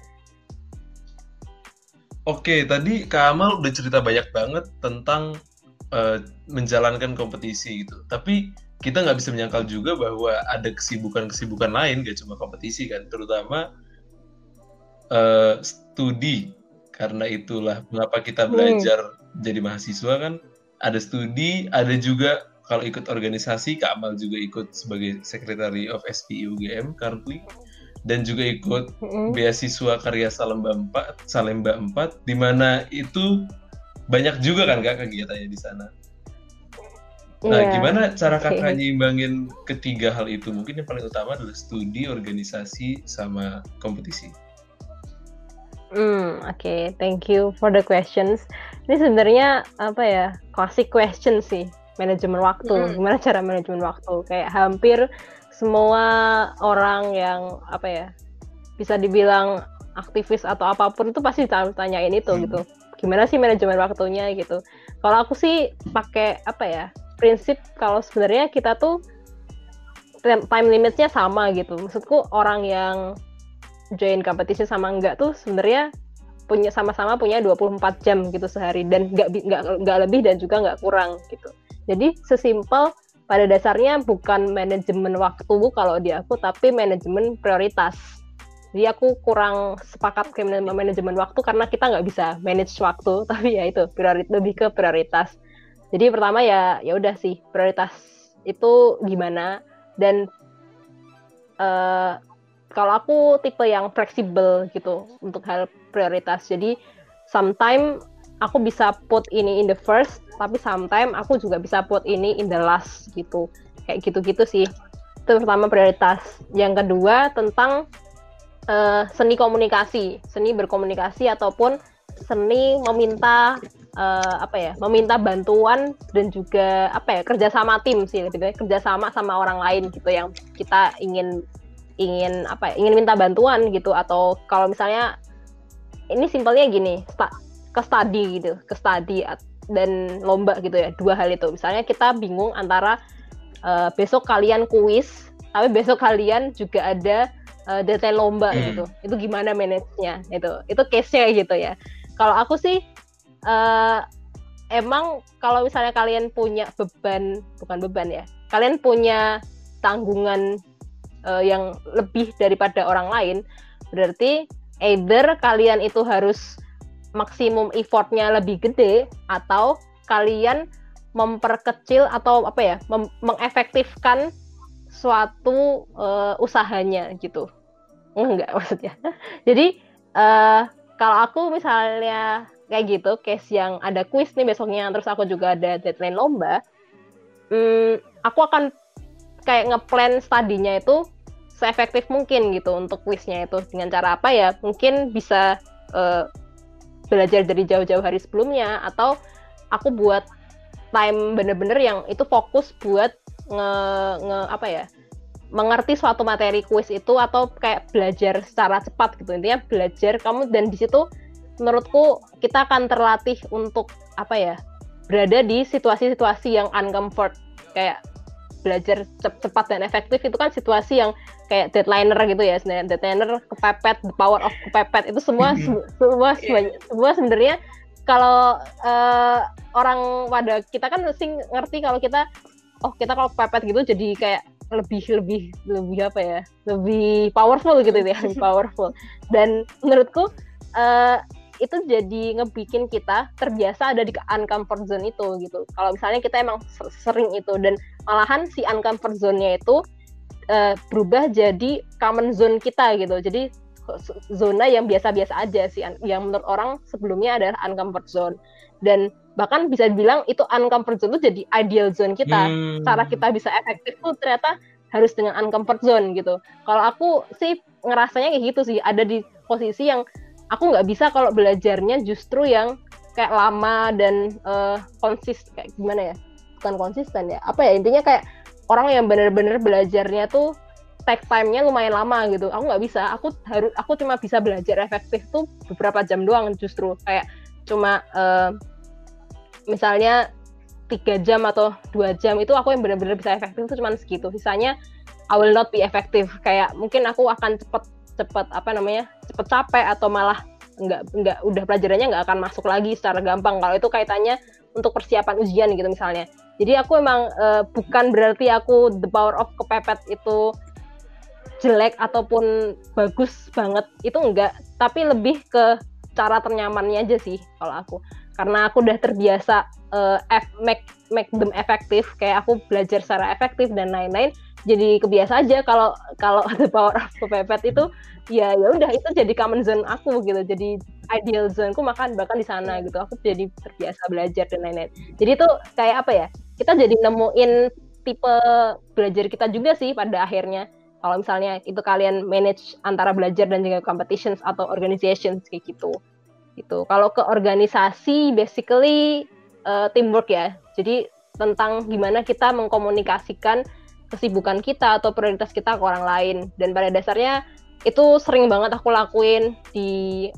Oke, tadi Kak Amal udah cerita banyak banget tentang uh, menjalankan kompetisi gitu. Tapi kita nggak bisa menyangkal juga bahwa ada kesibukan-kesibukan lain gak cuma kompetisi kan terutama uh, studi karena itulah mengapa kita hmm. belajar hmm. jadi mahasiswa kan ada studi ada juga kalau ikut organisasi Kak Amal juga ikut sebagai Secretary of SPI UGM currently dan juga ikut hmm. beasiswa karya Salemba 4 Salemba 4 di mana itu banyak juga kan Kak kegiatannya di sana Nah, yeah. gimana cara kakak okay. nyimbangin ketiga hal itu? Mungkin yang paling utama adalah studi, organisasi, sama kompetisi. Hmm, oke, okay. thank you for the questions. Ini sebenarnya apa ya, classic question sih, manajemen waktu. Mm. Gimana cara manajemen waktu? Kayak hampir semua orang yang apa ya, bisa dibilang aktivis atau apa pun itu pasti tanyain itu mm. gitu. Gimana sih manajemen waktunya gitu? Kalau aku sih pakai apa ya? Prinsip kalau sebenarnya kita tuh time limitnya sama gitu. Maksudku orang yang join kompetisi sama enggak tuh sebenarnya punya sama-sama punya 24 jam gitu sehari dan nggak nggak lebih dan juga nggak kurang gitu. Jadi sesimpel pada dasarnya bukan manajemen waktu kalau di aku tapi manajemen prioritas. Jadi aku kurang sepakat ke manajemen waktu karena kita nggak bisa manage waktu tapi ya itu prioritas lebih ke prioritas jadi pertama ya ya udah sih prioritas itu gimana? Dan uh, kalau aku tipe yang fleksibel gitu untuk hal prioritas. Jadi sometimes aku bisa put ini in the first tapi sometimes aku juga bisa put ini in the last gitu. Kayak gitu-gitu sih. Itu pertama prioritas. Yang kedua tentang uh, seni komunikasi. Seni berkomunikasi ataupun seni meminta uh, apa ya meminta bantuan dan juga apa ya kerjasama tim sih lebih baik kerjasama sama orang lain gitu yang kita ingin ingin apa ya, ingin minta bantuan gitu. Atau kalau misalnya ini simpelnya gini ke study gitu ke study dan lomba gitu ya dua hal itu. Misalnya kita bingung antara uh, besok kalian kuis tapi besok kalian juga ada uh, deadline lomba hmm. gitu. Itu gimana manage-nya itu itu case-nya gitu ya. Kalau aku sih uh, emang kalau misalnya kalian punya beban bukan beban ya kalian punya tanggungan uh, yang lebih daripada orang lain berarti either kalian itu harus maksimum effortnya lebih gede atau kalian memperkecil atau apa ya mengefektifkan suatu uh, usahanya gitu. Enggak maksudnya. Jadi uh, kalau aku misalnya kayak gitu case yang ada quiz nih besoknya terus aku juga ada deadline lomba. Hmm, aku akan kayak ngeplan studinya itu seefektif mungkin gitu untuk quiznya itu. Dengan cara apa ya? Mungkin bisa uh, belajar dari jauh-jauh hari sebelumnya atau aku buat time bener-bener yang itu fokus buat nge, nge apa ya? Mengerti suatu materi kuis itu atau kayak belajar secara cepat gitu. Intinya belajar kamu dan di situ menurutku kita akan terlatih untuk apa ya berada di situasi-situasi yang uncomfort. Kayak belajar cepat dan efektif itu kan situasi yang kayak deadlineer gitu ya sebenarnya. Deadlineer kepepet the power of kepepet. Itu semua semua yeah. semua sebenarnya kalau uh, orang pada kita kan mesti ngerti kalau kita oh kita kalau kepepet gitu jadi kayak lebih lebih lebih apa ya lebih powerful gitu ya lebih powerful. Dan menurutku uh, itu jadi ngebikin kita terbiasa ada di uncomfort zone itu gitu. Kalau misalnya kita emang sering itu dan malahan si uncomfort zone-nya itu uh, berubah jadi common zone kita gitu. Jadi zona yang biasa-biasa aja sih yang menurut orang sebelumnya adalah uncomfort zone. Dan bahkan bisa dibilang itu uncomfort zone itu jadi ideal zone kita. Hmm. cara kita bisa efektif tuh ternyata harus dengan uncomfort zone gitu. Kalau aku sih ngerasanya kayak gitu sih ada di posisi yang aku nggak bisa kalau belajarnya justru yang kayak lama dan uh, konsis kayak gimana ya? Bukan konsisten ya. Apa ya? Intinya kayak orang yang benar-benar belajarnya tuh take time-nya lumayan lama gitu. Aku nggak bisa. Aku harus aku cuma bisa belajar efektif tuh beberapa jam doang justru. Kayak cuma uh, misalnya tiga jam atau dua jam itu aku yang benar-benar bisa efektif itu cuma segitu. Sisanya I will not be effective. Kayak mungkin aku akan cepet cepet apa namanya cepet capek atau malah nggak nggak udah pelajarannya nggak akan masuk lagi secara gampang. Kalau itu kaitannya untuk persiapan ujian gitu misalnya. Jadi aku emang uh, bukan berarti aku the power of kepepet itu jelek ataupun bagus banget. Itu enggak tapi lebih ke cara ternyamannya aja sih kalau aku. Karena aku udah terbiasa uh, make make them efektif kayak aku belajar secara efektif dan lain-lain jadi kebiasa aja kalau kalau the power of kepepet itu ya ya udah itu jadi common zone aku gitu. Jadi ideal zone aku makan bahkan di sana gitu. Aku jadi terbiasa belajar dan lain-lain. Jadi itu kayak apa ya kita jadi nemuin tipe belajar kita juga sih pada akhirnya. Kalau misalnya itu kalian manage antara belajar dan juga competitions atau organizations kayak gitu. Gitu. Kalau ke organisasi basically uh, teamwork ya. Jadi tentang gimana kita mengkomunikasikan kesibukan kita atau prioritas kita ke orang lain. Dan pada dasarnya itu sering banget aku lakuin di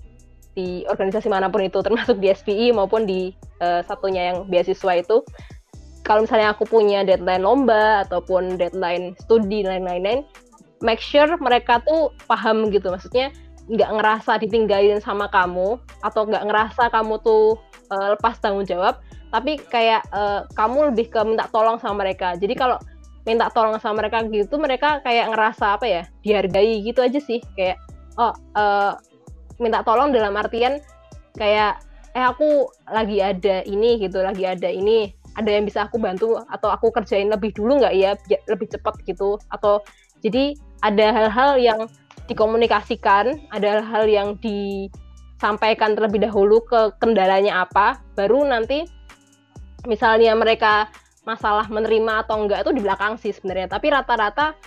di organisasi mana pun itu termasuk di SPI maupun di uh, satunya yang beasiswa itu. Kalau misalnya aku punya deadline lomba ataupun deadline studi dan lain-lain make sure mereka tuh paham gitu. Maksudnya nggak ngerasa ditinggalin sama kamu atau nggak ngerasa kamu tuh uh, lepas tanggung jawab tapi kayak uh, kamu lebih ke minta tolong sama mereka. Jadi kalau minta tolong sama mereka gitu mereka kayak ngerasa apa ya dihargai gitu aja sih. Kayak oh uh, minta tolong dalam artian kayak eh aku lagi ada ini gitu lagi ada ini ada yang bisa aku bantu atau aku kerjain lebih dulu nggak ya lebih cepat gitu. Atau jadi ada hal-hal yang dikomunikasikan, ada hal yang disampaikan terlebih dahulu ke kendalanya apa, baru nanti misalnya mereka masalah menerima atau enggak itu di belakang sih sebenarnya. Tapi rata-rata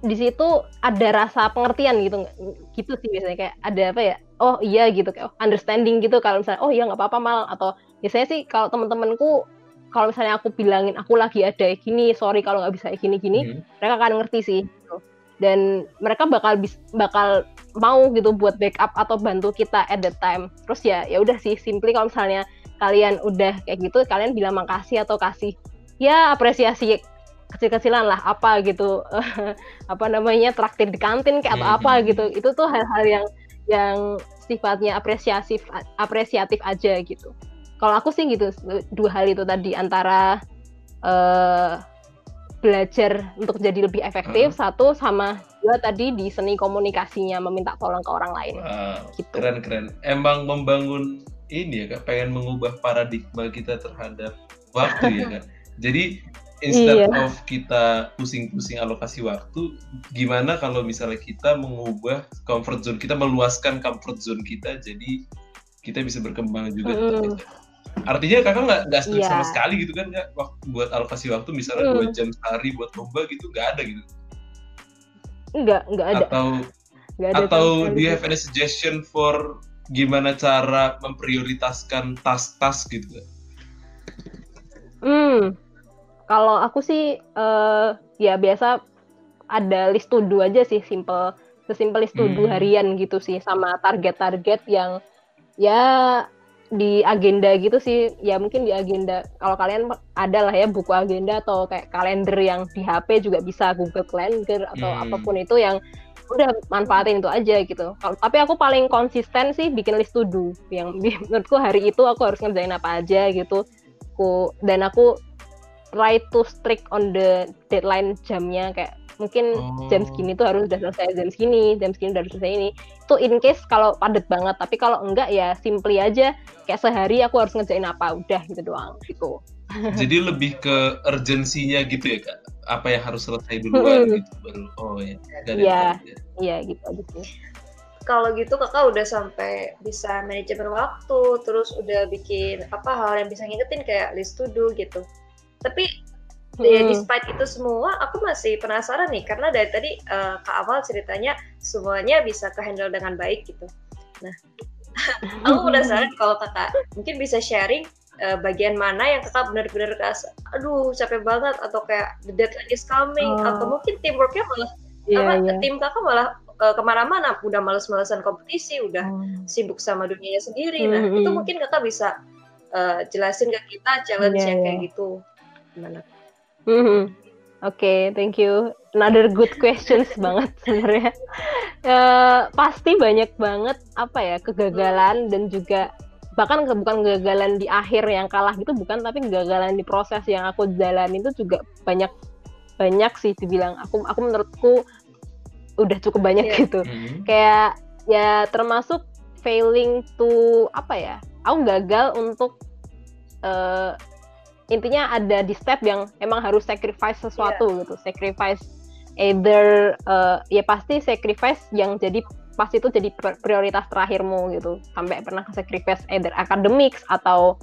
di situ ada rasa pengertian gitu gitu sih biasanya kayak ada apa ya oh iya gitu kayak oh, understanding gitu kalau misalnya oh iya nggak apa-apa mal atau biasanya sih kalau teman-temanku kalau misalnya aku bilangin aku lagi ada gini sorry kalau nggak bisa gini gini hmm. mereka akan ngerti sih dan mereka bakal bis, bakal mau gitu buat backup atau bantu kita at the time terus ya ya udah sih simply kalau misalnya kalian udah kayak gitu kalian bilang makasih atau kasih ya apresiasi kecil-kecilan lah apa gitu apa namanya traktir di kantin kayak atau apa hmm, gitu. Itu tuh hal-hal yang yang sifatnya apresiatif apresiatif aja gitu. Kalau aku sih gitu dua hal itu tadi antara uh, belajar untuk jadi lebih efektif uh. satu sama dua tadi di seni komunikasinya meminta tolong ke orang lain. Wow, gitu. keren keren emang membangun ini ya kak pengen mengubah paradigma kita terhadap waktu ya kak jadi instead iya. of kita pusing-pusing alokasi waktu gimana kalau misalnya kita mengubah comfort zone kita meluaskan comfort zone kita jadi kita bisa berkembang juga mm. Artinya kakak nggak nggak strict yeah. sama sekali gitu kan ya waktu buat alokasi waktu misalnya dua mm. jam sehari buat lomba gitu nggak ada gitu? Nggak nggak ada. Atau gak ada atau do you have any suggestion for gimana cara memprioritaskan tas-tas gitu? Hmm, kalau aku sih uh, ya biasa ada list to do aja sih, simple sesimpel list to do hmm. harian gitu sih sama target-target yang ya di agenda gitu sih ya mungkin di agenda kalau kalian ada lah ya buku agenda atau kayak kalender yang di HP juga bisa Google Calendar atau hmm. apa pun itu yang udah manfaatin itu aja gitu. Tapi aku paling konsisten sih bikin list to do yang menurutku hari itu aku harus ngerjain apa aja gitu. Aku dan aku try to strict on the deadline jamnya kayak mungkin oh. jam segini tuh harus udah selesai jam segini jam segini udah selesai ini itu in case kalau padat banget tapi kalau enggak ya simply aja kayak sehari aku harus ngerjain apa udah gitu doang gitu jadi lebih ke urgensinya gitu ya kak? Apa yang harus selesai duluan gitu baru oh ya iya. iya gitu aja sih. Kalau gitu kakak udah sampai bisa manajemen waktu terus udah bikin apa hal yang bisa ngingetin kayak list to do gitu. Tapi hmm. ya despite itu semua aku masih penasaran nih karena dari tadi uh, Kak Amal ceritanya semuanya bisa ke handle dengan baik gitu. Nah aku penasaran kalau kakak mungkin bisa sharing uh, bagian mana yang kakak benar-benar kas aduh capek banget atau kayak the deadline is coming oh. atau mungkin teamworknya malah yeah, apa yeah. tim kakak malah uh, ke mana-mana udah males-malesan kompetisi udah hmm. sibuk sama dunianya sendiri nah -hmm. itu mungkin kakak bisa uh, jelasin ke kita challenge yeah, yang kayak yeah. gitu gimana Mm -hmm. Oke, okay, thank you. Another good questions banget sebenarnya. Uh, pasti banyak banget apa ya kegagalan dan juga bahkan bukan kegagalan di akhir yang kalah gitu bukan, tapi kegagalan di proses yang aku jalan itu juga banyak banyak sih dibilang. Aku aku menurutku udah cukup banyak yeah. gitu. Mm -hmm. Kayak ya termasuk failing to apa ya? Aku gagal untuk uh, intinya ada di step yang emang harus sacrifice sesuatu yeah. gitu sacrifice either uh, ya pasti sacrifice yang jadi pasti itu jadi prioritas terakhirmu gitu. Sampai pernah sacrifice either academics atau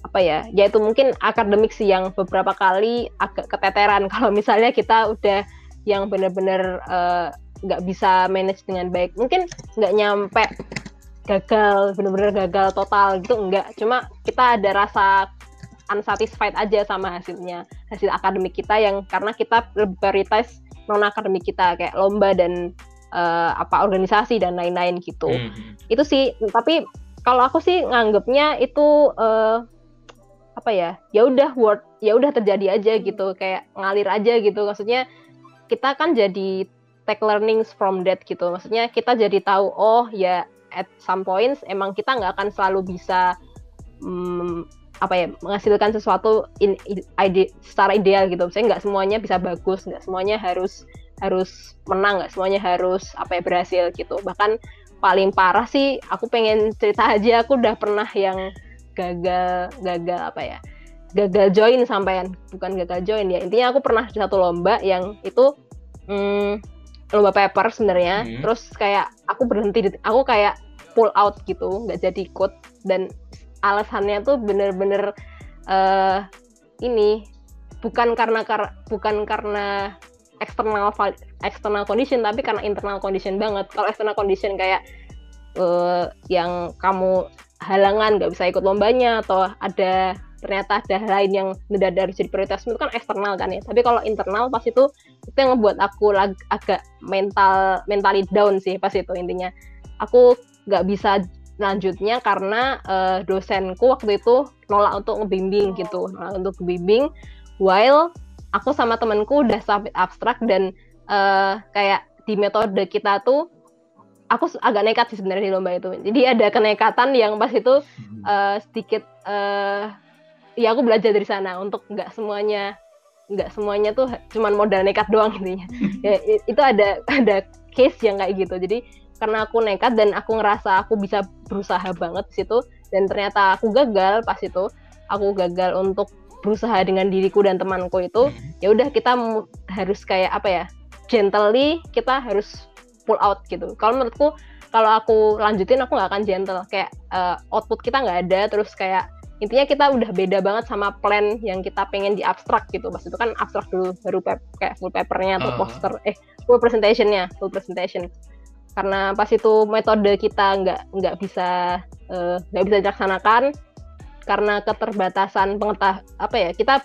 apa ya ya itu mungkin akademik sih yang beberapa kali agak keteteran. Kalau misalnya kita udah yang benar-benar eh, nggak uh, bisa manage dengan baik mungkin nggak nyampe gagal benar-benar gagal total gitu enggak cuma kita ada rasa unsatisfied aja sama hasilnya hasil akademik kita yang karena kita prioritas non akademik kita kayak lomba dan uh, apa organisasi dan lain-lain gitu. Mm -hmm. itu sih tapi kalau aku sih nganggapnya itu uh, apa ya ya udah word ya udah terjadi aja gitu kayak ngalir aja gitu. Maksudnya kita kan jadi take learnings from that gitu. Maksudnya kita jadi tahu oh ya at some points emang kita nggak akan selalu bisa mm, apa ya menghasilkan sesuatu in, ide, secara ideal gitu. Saya nggak semuanya bisa bagus, nggak semuanya harus harus menang, nggak semuanya harus apa ya berhasil gitu. Bahkan paling parah sih, aku pengen cerita aja, aku udah pernah yang gagal gagal apa ya gagal join sampean bukan gagal join ya intinya aku pernah di satu lomba yang itu hmm, lomba paper sebenarnya hmm. terus kayak aku berhenti aku kayak pull out gitu nggak jadi ikut dan alasannya tuh bener-bener uh, ini bukan karena kar bukan karena eksternal external condition tapi karena internal condition banget. Kalau external condition kayak uh, yang kamu halangan nggak bisa ikut lombanya atau ada ternyata ada lain yang mendadak harus jadi prioritas itu kan eksternal kan ya. Tapi kalau internal pas itu itu yang ngebuat aku lag, agak mental mentally down sih pas itu intinya. Aku nggak bisa lanjutnya karena uh, dosenku waktu itu nolak untuk ngebimbing gitu nolak untuk ngebimbing while aku sama temanku udah submit abstrak dan uh, kayak di metode kita tuh aku agak nekat sih sebenarnya di lomba itu. Jadi ada kenekatan yang pas itu uh, sedikit uh, ya aku belajar dari sana untuk nggak semuanya nggak semuanya tuh cuman modal nekat doang intinya. Ya, itu ada ada case yang kayak gitu. Jadi karena aku nekat dan aku ngerasa aku bisa berusaha banget di situ dan ternyata aku gagal pas itu aku gagal untuk berusaha dengan diriku dan temanku itu hmm. ya udah kita harus kayak apa ya gently kita harus pull out gitu kalau menurutku kalau aku lanjutin aku nggak akan gentle kayak uh, output kita nggak ada terus kayak intinya kita udah beda banget sama plan yang kita pengen di abstrak gitu pas itu kan abstrak dulu baru kayak full papernya atau uh. poster eh full presentationnya full presentation karena pas itu metode kita nggak nggak bisa eh, nggak bisa dilaksanakan karena keterbatasan pengetahuan apa ya kita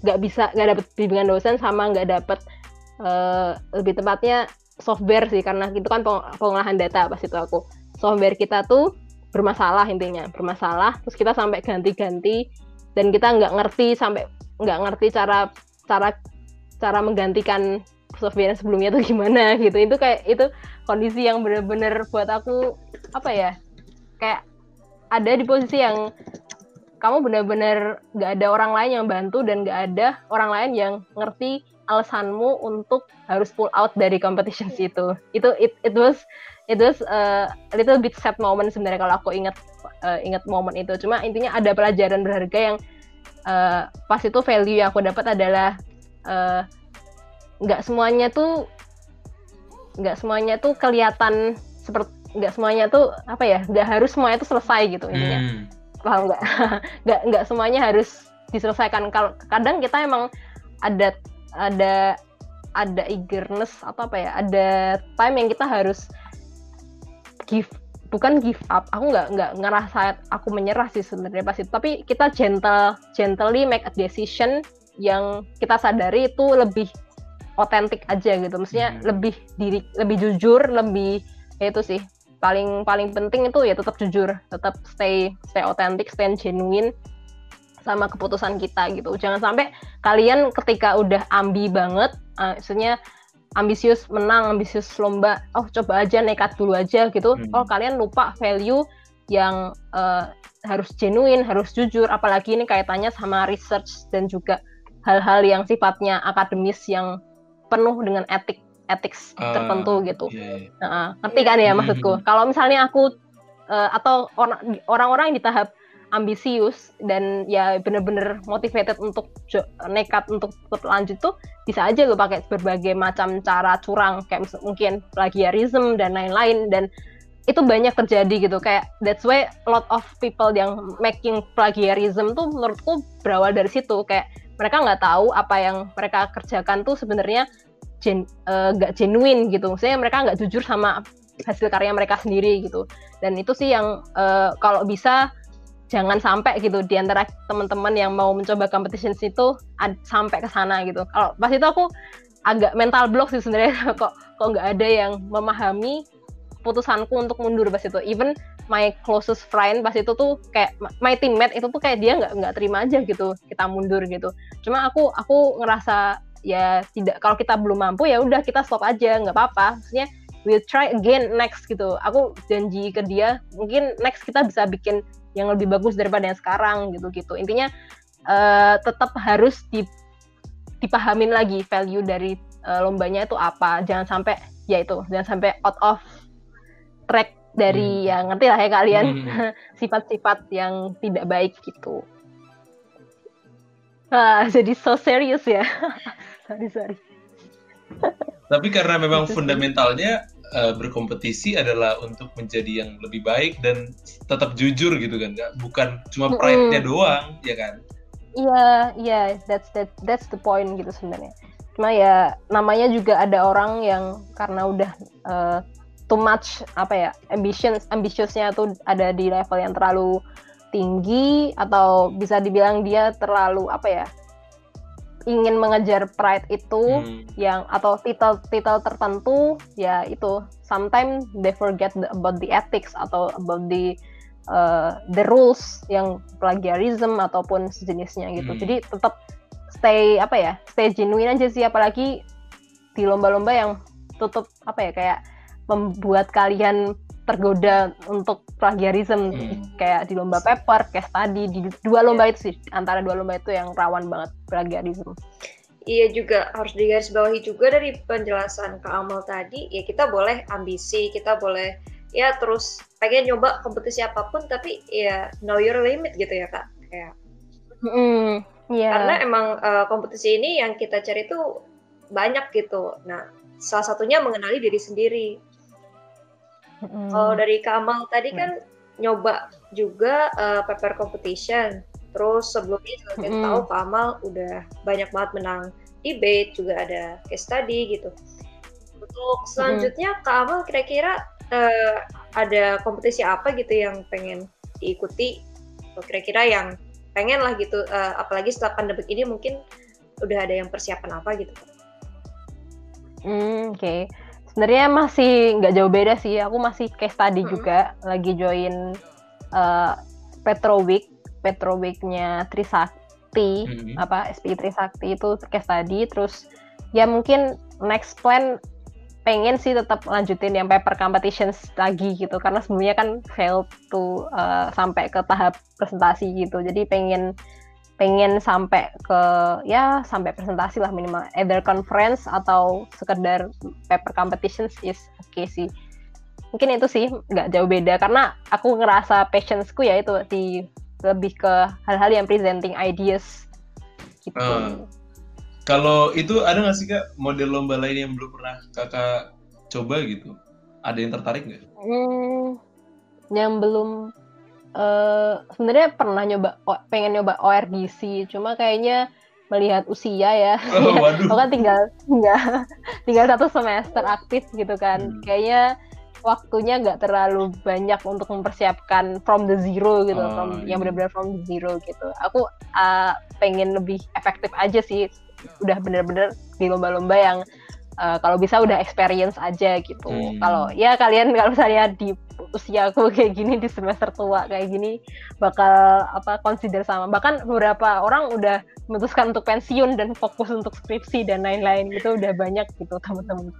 nggak bisa nggak dapet bimbingan dosen sama nggak dapet uh, lebih tepatnya software sih karena itu kan pengolahan data pas itu aku. Software kita tuh bermasalah intinya bermasalah terus kita sampai ganti-ganti dan kita nggak ngerti sampai nggak ngerti cara cara cara menggantikan software sebelumnya tuh gimana gitu itu kayak itu kondisi yang bener-bener buat aku apa ya kayak ada di posisi yang kamu benar-benar gak ada orang lain yang bantu dan gak ada orang lain yang ngerti alasanmu untuk harus pull out dari competitions itu. Itu it, it was it was uh, a little bit sad moment sebenarnya kalau aku ingat uh, ingat momen itu. Cuma intinya ada pelajaran berharga yang uh, pas itu value yang aku dapat adalah nggak semuanya tuh nggak semuanya tuh kelihatan seperti nggak semuanya tuh apa ya nggak harus semuanya tuh selesai gitu intinya. Hmm. Paham nggak? Nggak nggak semuanya harus diselesaikan. Kalau kadang kita emang ada ada ada eagerness atau apa ya ada time yang kita harus give bukan give up. Aku nggak nggak ngerasa aku menyerah sih sebenarnya pas itu. Tapi kita gentle gently make a decision yang kita sadari itu lebih otentik aja gitu. Maksudnya hmm. lebih diri lebih jujur lebih ya itu sih. Paling paling penting itu ya tetap jujur tetap stay stay otentik stay genuine sama keputusan kita gitu. Jangan sampai kalian ketika udah ambi banget uh, maksudnya ambisius menang ambisius lomba oh coba aja nekat dulu aja gitu. Hmm. oh kalian lupa value yang uh, harus genuine harus jujur. Apalagi ini kaitannya sama research dan juga hal-hal yang sifatnya akademis yang penuh dengan etik ethics uh, tertentu gitu. Yeah, yeah. Uh, ngerti kan ya maksudku? Mm-hmm. Kalau misalnya aku uh, atau orang-orang yang di tahap ambisius dan ya bener-bener motivated untuk nekat untuk tetap lanjut tuh bisa aja lo pakai berbagai macam cara curang kayak mungkin plagiarism dan lain-lain dan itu banyak terjadi gitu kayak that's why a lot of people yang making plagiarism tuh menurutku berawal dari situ kayak mereka nggak tahu apa yang mereka kerjakan tuh sebenarnya gen, uh, genuine gitu. Maksudnya mereka nggak jujur sama hasil karya mereka sendiri gitu. Dan itu sih yang uh, kalau bisa jangan sampai gitu di antara teman-teman yang mau mencoba competition itu sampai ke sana gitu. Kalau pas itu aku agak mental block sih sebenarnya. Kok kok nggak ada yang memahami putusanku untuk mundur pas itu. Even my closest friend pas itu tuh kayak my teammate itu tuh kayak dia nggak nggak terima aja gitu kita mundur gitu. Cuma aku aku ngerasa ya tidak kalau kita belum mampu ya udah kita stop aja nggak apa-apa. Maksudnya we'll try again next gitu. Aku janji ke dia mungkin next kita bisa bikin yang lebih bagus daripada yang sekarang gitu gitu. Intinya uh, tetap harus di, dipahamin lagi value dari uh, lombanya itu apa. Jangan sampai ya itu jangan sampai out of track dari hmm. yang ngerti lah ya kalian hmm. sifat-sifat hmm. yang tidak baik gitu Ah, jadi so serius ya. sorry sorry tapi karena memang fundamentalnya uh, berkompetisi adalah untuk menjadi yang lebih baik dan tetap jujur gitu kan nggak bukan cuma pride-nya mm. doang ya kan iya yeah, iya yeah, that's that that's the point gitu sebenarnya cuma ya namanya juga ada orang yang karena udah uh, too much apa ya ambition ambitiousnya tuh ada di level yang terlalu tinggi atau bisa dibilang dia terlalu apa ya ingin mengejar pride itu hmm. yang atau titel-titel tertentu ya itu sometimes they forget the, about the ethics atau about the uh, the rules yang plagiarism ataupun sejenisnya gitu. Hmm. Jadi tetap stay apa ya? Stay genuine aja sih apalagi di lomba-lomba yang tutup apa ya kayak membuat kalian tergoda untuk plagiarism hmm. kayak di lomba paper, case tadi di dua lomba yeah. itu sih antara dua lomba itu yang rawan banget plagiarism. Iya juga harus digarisbawahi juga dari penjelasan Kak Amal tadi ya kita boleh ambisi, kita boleh ya terus pengen nyoba kompetisi apa pun tapi ya know your limit gitu ya Kak. Kayak mm, yeah. Karena emang uh, kompetisi ini yang kita cari tuh banyak gitu. Nah, salah satunya mengenali diri sendiri Mm. Kalau dari Kamal tadi kan nyoba juga uh, paper competition. Terus sebelumnya juga kita mm. tahu Kamal udah banyak banget menang debate, juga ada case study gitu. Untuk selanjutnya mm. Kamal kira-kira uh, ada kompetisi apa gitu yang pengen diikuti kira-kira yang pengen lah gitu uh, apalagi setelah pandemi ini mungkin udah ada yang persiapan apa gitu hmm, oke okay. Sebenarnya masih nggak jauh beda sih aku masih case study hmm. juga lagi join uh, Petroweek Petroweeknya Trisakti hmm. apa SPI Trisakti itu case study terus ya mungkin next plan pengen sih tetap lanjutin yang paper competitions lagi gitu karena sebelumnya kan fail to uh, sampai ke tahap presentasi gitu jadi pengen pengen sampai ke ya sampai presentasi lah minimal either conference atau sekedar paper competitions is oke okay sih mungkin itu sih nggak jauh beda karena aku ngerasa patienceku ya itu di lebih ke hal-hal yang presenting ideas gitu. Uh, kalau itu ada nggak sih kak model lomba lain yang belum pernah kakak coba gitu? Ada yang tertarik nggak? Hmm, yang belum uh, sebenarnya pernah nyoba pengen nyoba ORDC, cuma kayaknya melihat usia ya. Oh, waduh. kan tinggal tinggal tinggal satu semester aktif gitu kan. Hmm. Kayaknya waktunya nggak terlalu banyak untuk mempersiapkan from the zero gitu, oh, from iya. yang benar-benar from the zero gitu. Aku uh, pengen lebih efektif aja sih udah bener-bener di lomba-lomba yang uh, kalau bisa udah experience aja gitu. Hmm. Kalau ya kalian kalau misalnya di usia aku kayak gini di semester tua kayak gini bakal apa consider sama bahkan beberapa orang udah memutuskan untuk pensiun dan fokus untuk skripsi dan lain-lain gitu udah banyak gitu teman-teman.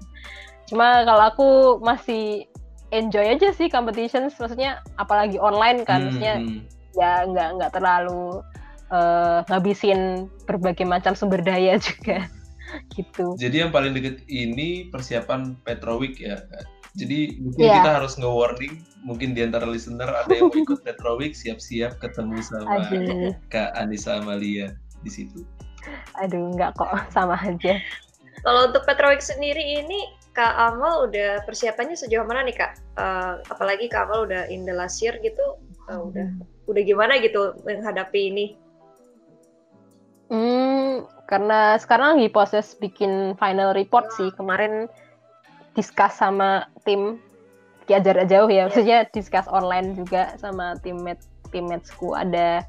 Cuma kalau aku masih enjoy aja sih competitions maksudnya apalagi online kan hmm. maksudnya hmm. ya nggak nggak terlalu uh, ngabisin berbagai macam sumber daya juga gitu. Jadi yang paling deket ini persiapan Petroweek ya. Jadi mungkin yeah. kita harus nge-warning mungkin di antara listener ada yang mau ikut Petroweek siap-siap ketemu sama Aduh. Kak Anissa Amalia di situ. Aduh, enggak kok, sama aja. Kalau untuk Petroweek sendiri ini Kak Amal udah persiapannya sejauh mana nih Kak? Uh, apalagi Kak Amal udah in the last year gitu, uh, udah udah gimana gitu menghadapi ini? Hmm, karena sekarang lagi proses bikin final report sih. Kemarin discuss sama tim diajar jauh ya, maksudnya discuss online juga sama teammate teammatesku ada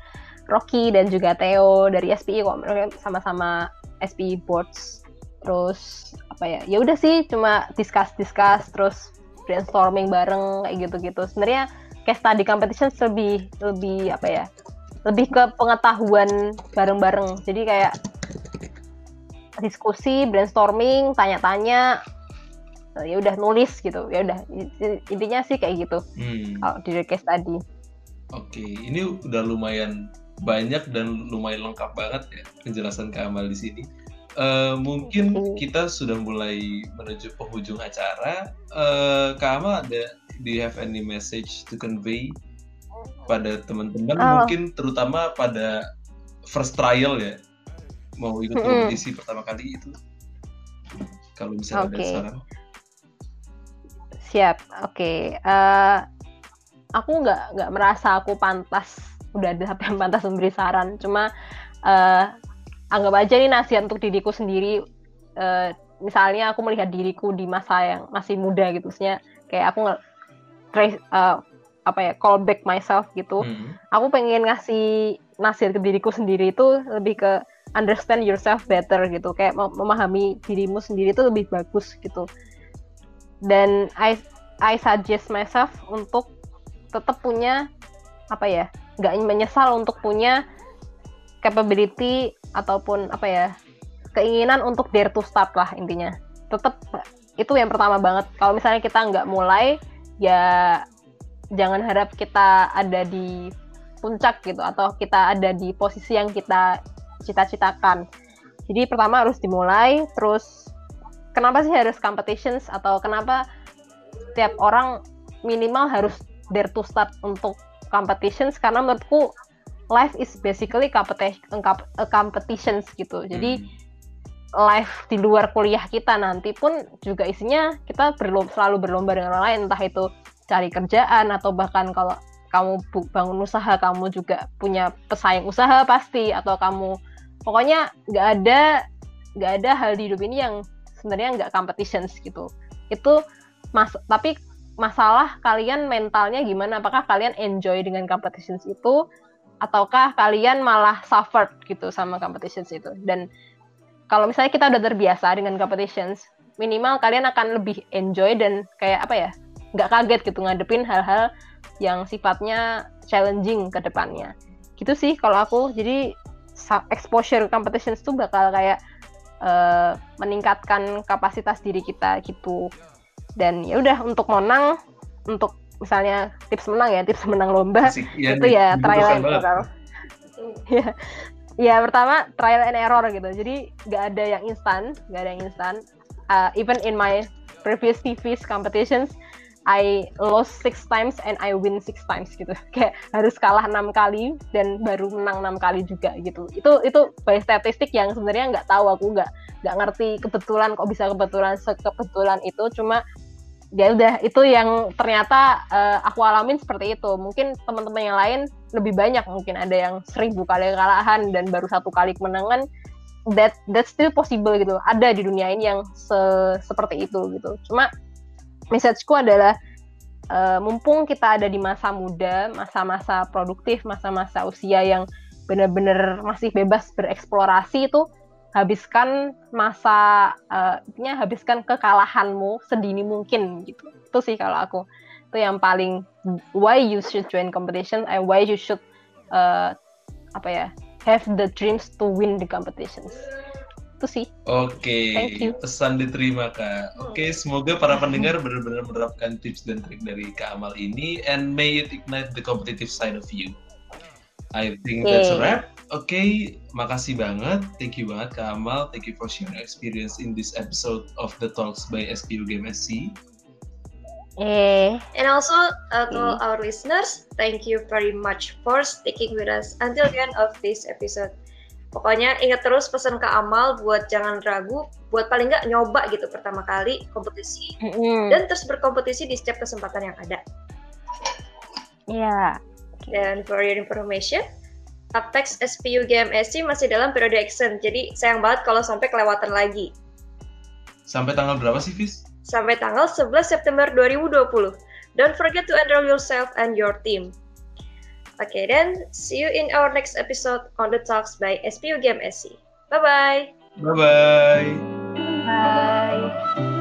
Rocky dan juga Theo dari SPI kok sama-sama SPI boards. Terus apa ya? Ya udah sih cuma discuss discuss terus brainstorming bareng kayak gitu-gitu. Sebenarnya kayak study competition lebih lebih apa ya? Lebih ke pengetahuan bareng-bareng. Jadi kayak diskusi brainstorming tanya-tanya eh, ya udah nulis gitu. Ya udah intinya sih kayak gitu. Hmm. kalau di case tadi. Oke ini udah lumayan banyak dan lumayan lengkap banget ya penjelasan Kamal di sini. Uh, mungkin okay. kita sudah mulai menuju penghujung acara. Uh, Kamal ada do you have any message to convey pada teman-teman oh. mungkin terutama pada first trial ya mau ikut mm -hmm. kompetisi pertama kali itu kalau misalnya okay. ada saran siap oke okay. uh, eh, aku nggak nggak merasa aku pantas udah ada yang pantas memberi saran cuma uh, anggap aja ini nasihat untuk diriku sendiri uh, misalnya aku melihat diriku di masa yang masih muda gitu maksudnya kayak aku nggak uh, apa ya call back myself gitu. Hmm. aku pengen ngasih nasihat ke diriku sendiri itu lebih ke understand yourself better gitu. Kayak memahami dirimu sendiri itu lebih bagus gitu. Dan I I suggest myself untuk tetap punya apa ya nggak menyesal untuk punya capability ataupun apa ya keinginan untuk dare to start lah intinya. Tetap itu yang pertama banget. Kalau misalnya kita nggak mulai ya jangan harap kita ada di puncak gitu atau kita ada di posisi yang kita cita-citakan. Jadi pertama harus dimulai, terus kenapa sih harus competitions atau kenapa setiap orang minimal harus dare to start untuk competitions karena menurutku life is basically competition, competitions gitu. Jadi hmm. life di luar kuliah kita nanti pun juga isinya kita berlomba, selalu berlomba dengan orang lain entah itu cari kerjaan atau bahkan kalau kamu bangun usaha kamu juga punya pesaing usaha pasti atau kamu pokoknya nggak ada nggak ada hal di hidup ini yang sebenarnya nggak competitions gitu. Itu mas tapi masalah kalian mentalnya gimana? Apakah kalian enjoy dengan competitions itu? Ataukah kalian malah suffered gitu sama competitions itu? Dan kalau misalnya kita udah terbiasa dengan competitions minimal kalian akan lebih enjoy dan kayak apa ya nggak kaget gitu ngadepin hal-hal yang sifatnya challenging ke depannya. Gitu sih kalau aku. Jadi exposure competitions tuh bakal kayak uh, meningkatkan kapasitas diri kita gitu. Dan ya udah untuk menang untuk misalnya tips menang ya tips menang lomba Asik, ya, itu ya trial and error. Ya ya pertama trial and error gitu. Jadi nggak ada yang instan nggak ada yang instan. Uh, even in my previous TV's competitions I lost six times and I win six times gitu. Kayak harus kalah enam kali dan baru menang enam kali juga gitu. Itu itu by statistik yang sebenarnya nggak tahu aku nggak nggak ngerti kebetulan kok bisa kebetulan sekebetulan itu. Cuma ya udah itu yang ternyata uh, aku alamin seperti itu. Mungkin teman-teman yang lain lebih banyak mungkin ada yang seribu kali kalahan dan baru satu kali kemenangan. That that still possible gitu. Ada di dunia ini yang se seperti itu gitu. Cuma messageku adalah uh, mumpung kita ada di masa muda masa-masa produktif masa-masa usia yang benar-benar masih bebas bereksplorasi itu habiskan masa uh, habiskan kekalahanmu sedini mungkin gitu. Itu sih kalau aku. Itu yang paling why you should join competition and why you should uh, apa ya have the dreams to win the competitions itu sih. Oke, okay. pesan diterima kak. Oke, okay, semoga para pendengar benar-benar menerapkan tips dan trik dari Kak Amal ini and may it ignite the competitive side of you. I think okay. that's a wrap. Oke, okay, makasih banget. Thank you banget Kak Amal. Thank you for sharing experience in this episode of the Talks by SPU Game SC. Eh. And also uh, to all our listeners, thank you very much for sticking with us until the end of this episode. Pokoknya ingat terus pesan Kak Amal buat jangan ragu, buat paling nggak nyoba gitu pertama kali kompetisi mm -hmm. dan terus berkompetisi di setiap kesempatan yang ada. Iya. Yeah. Dan for your information, Apex SPU GMSC masih dalam periode action, jadi sayang banget kalau sampai kelewatan lagi. Sampai tanggal berapa sih, Fis? Sampai tanggal 11 September 2020. Don't forget to enroll yourself and your team. Okay, then see you in our next episode on the Talks by SPU GMSC. Bye-bye. Bye-bye. Bye.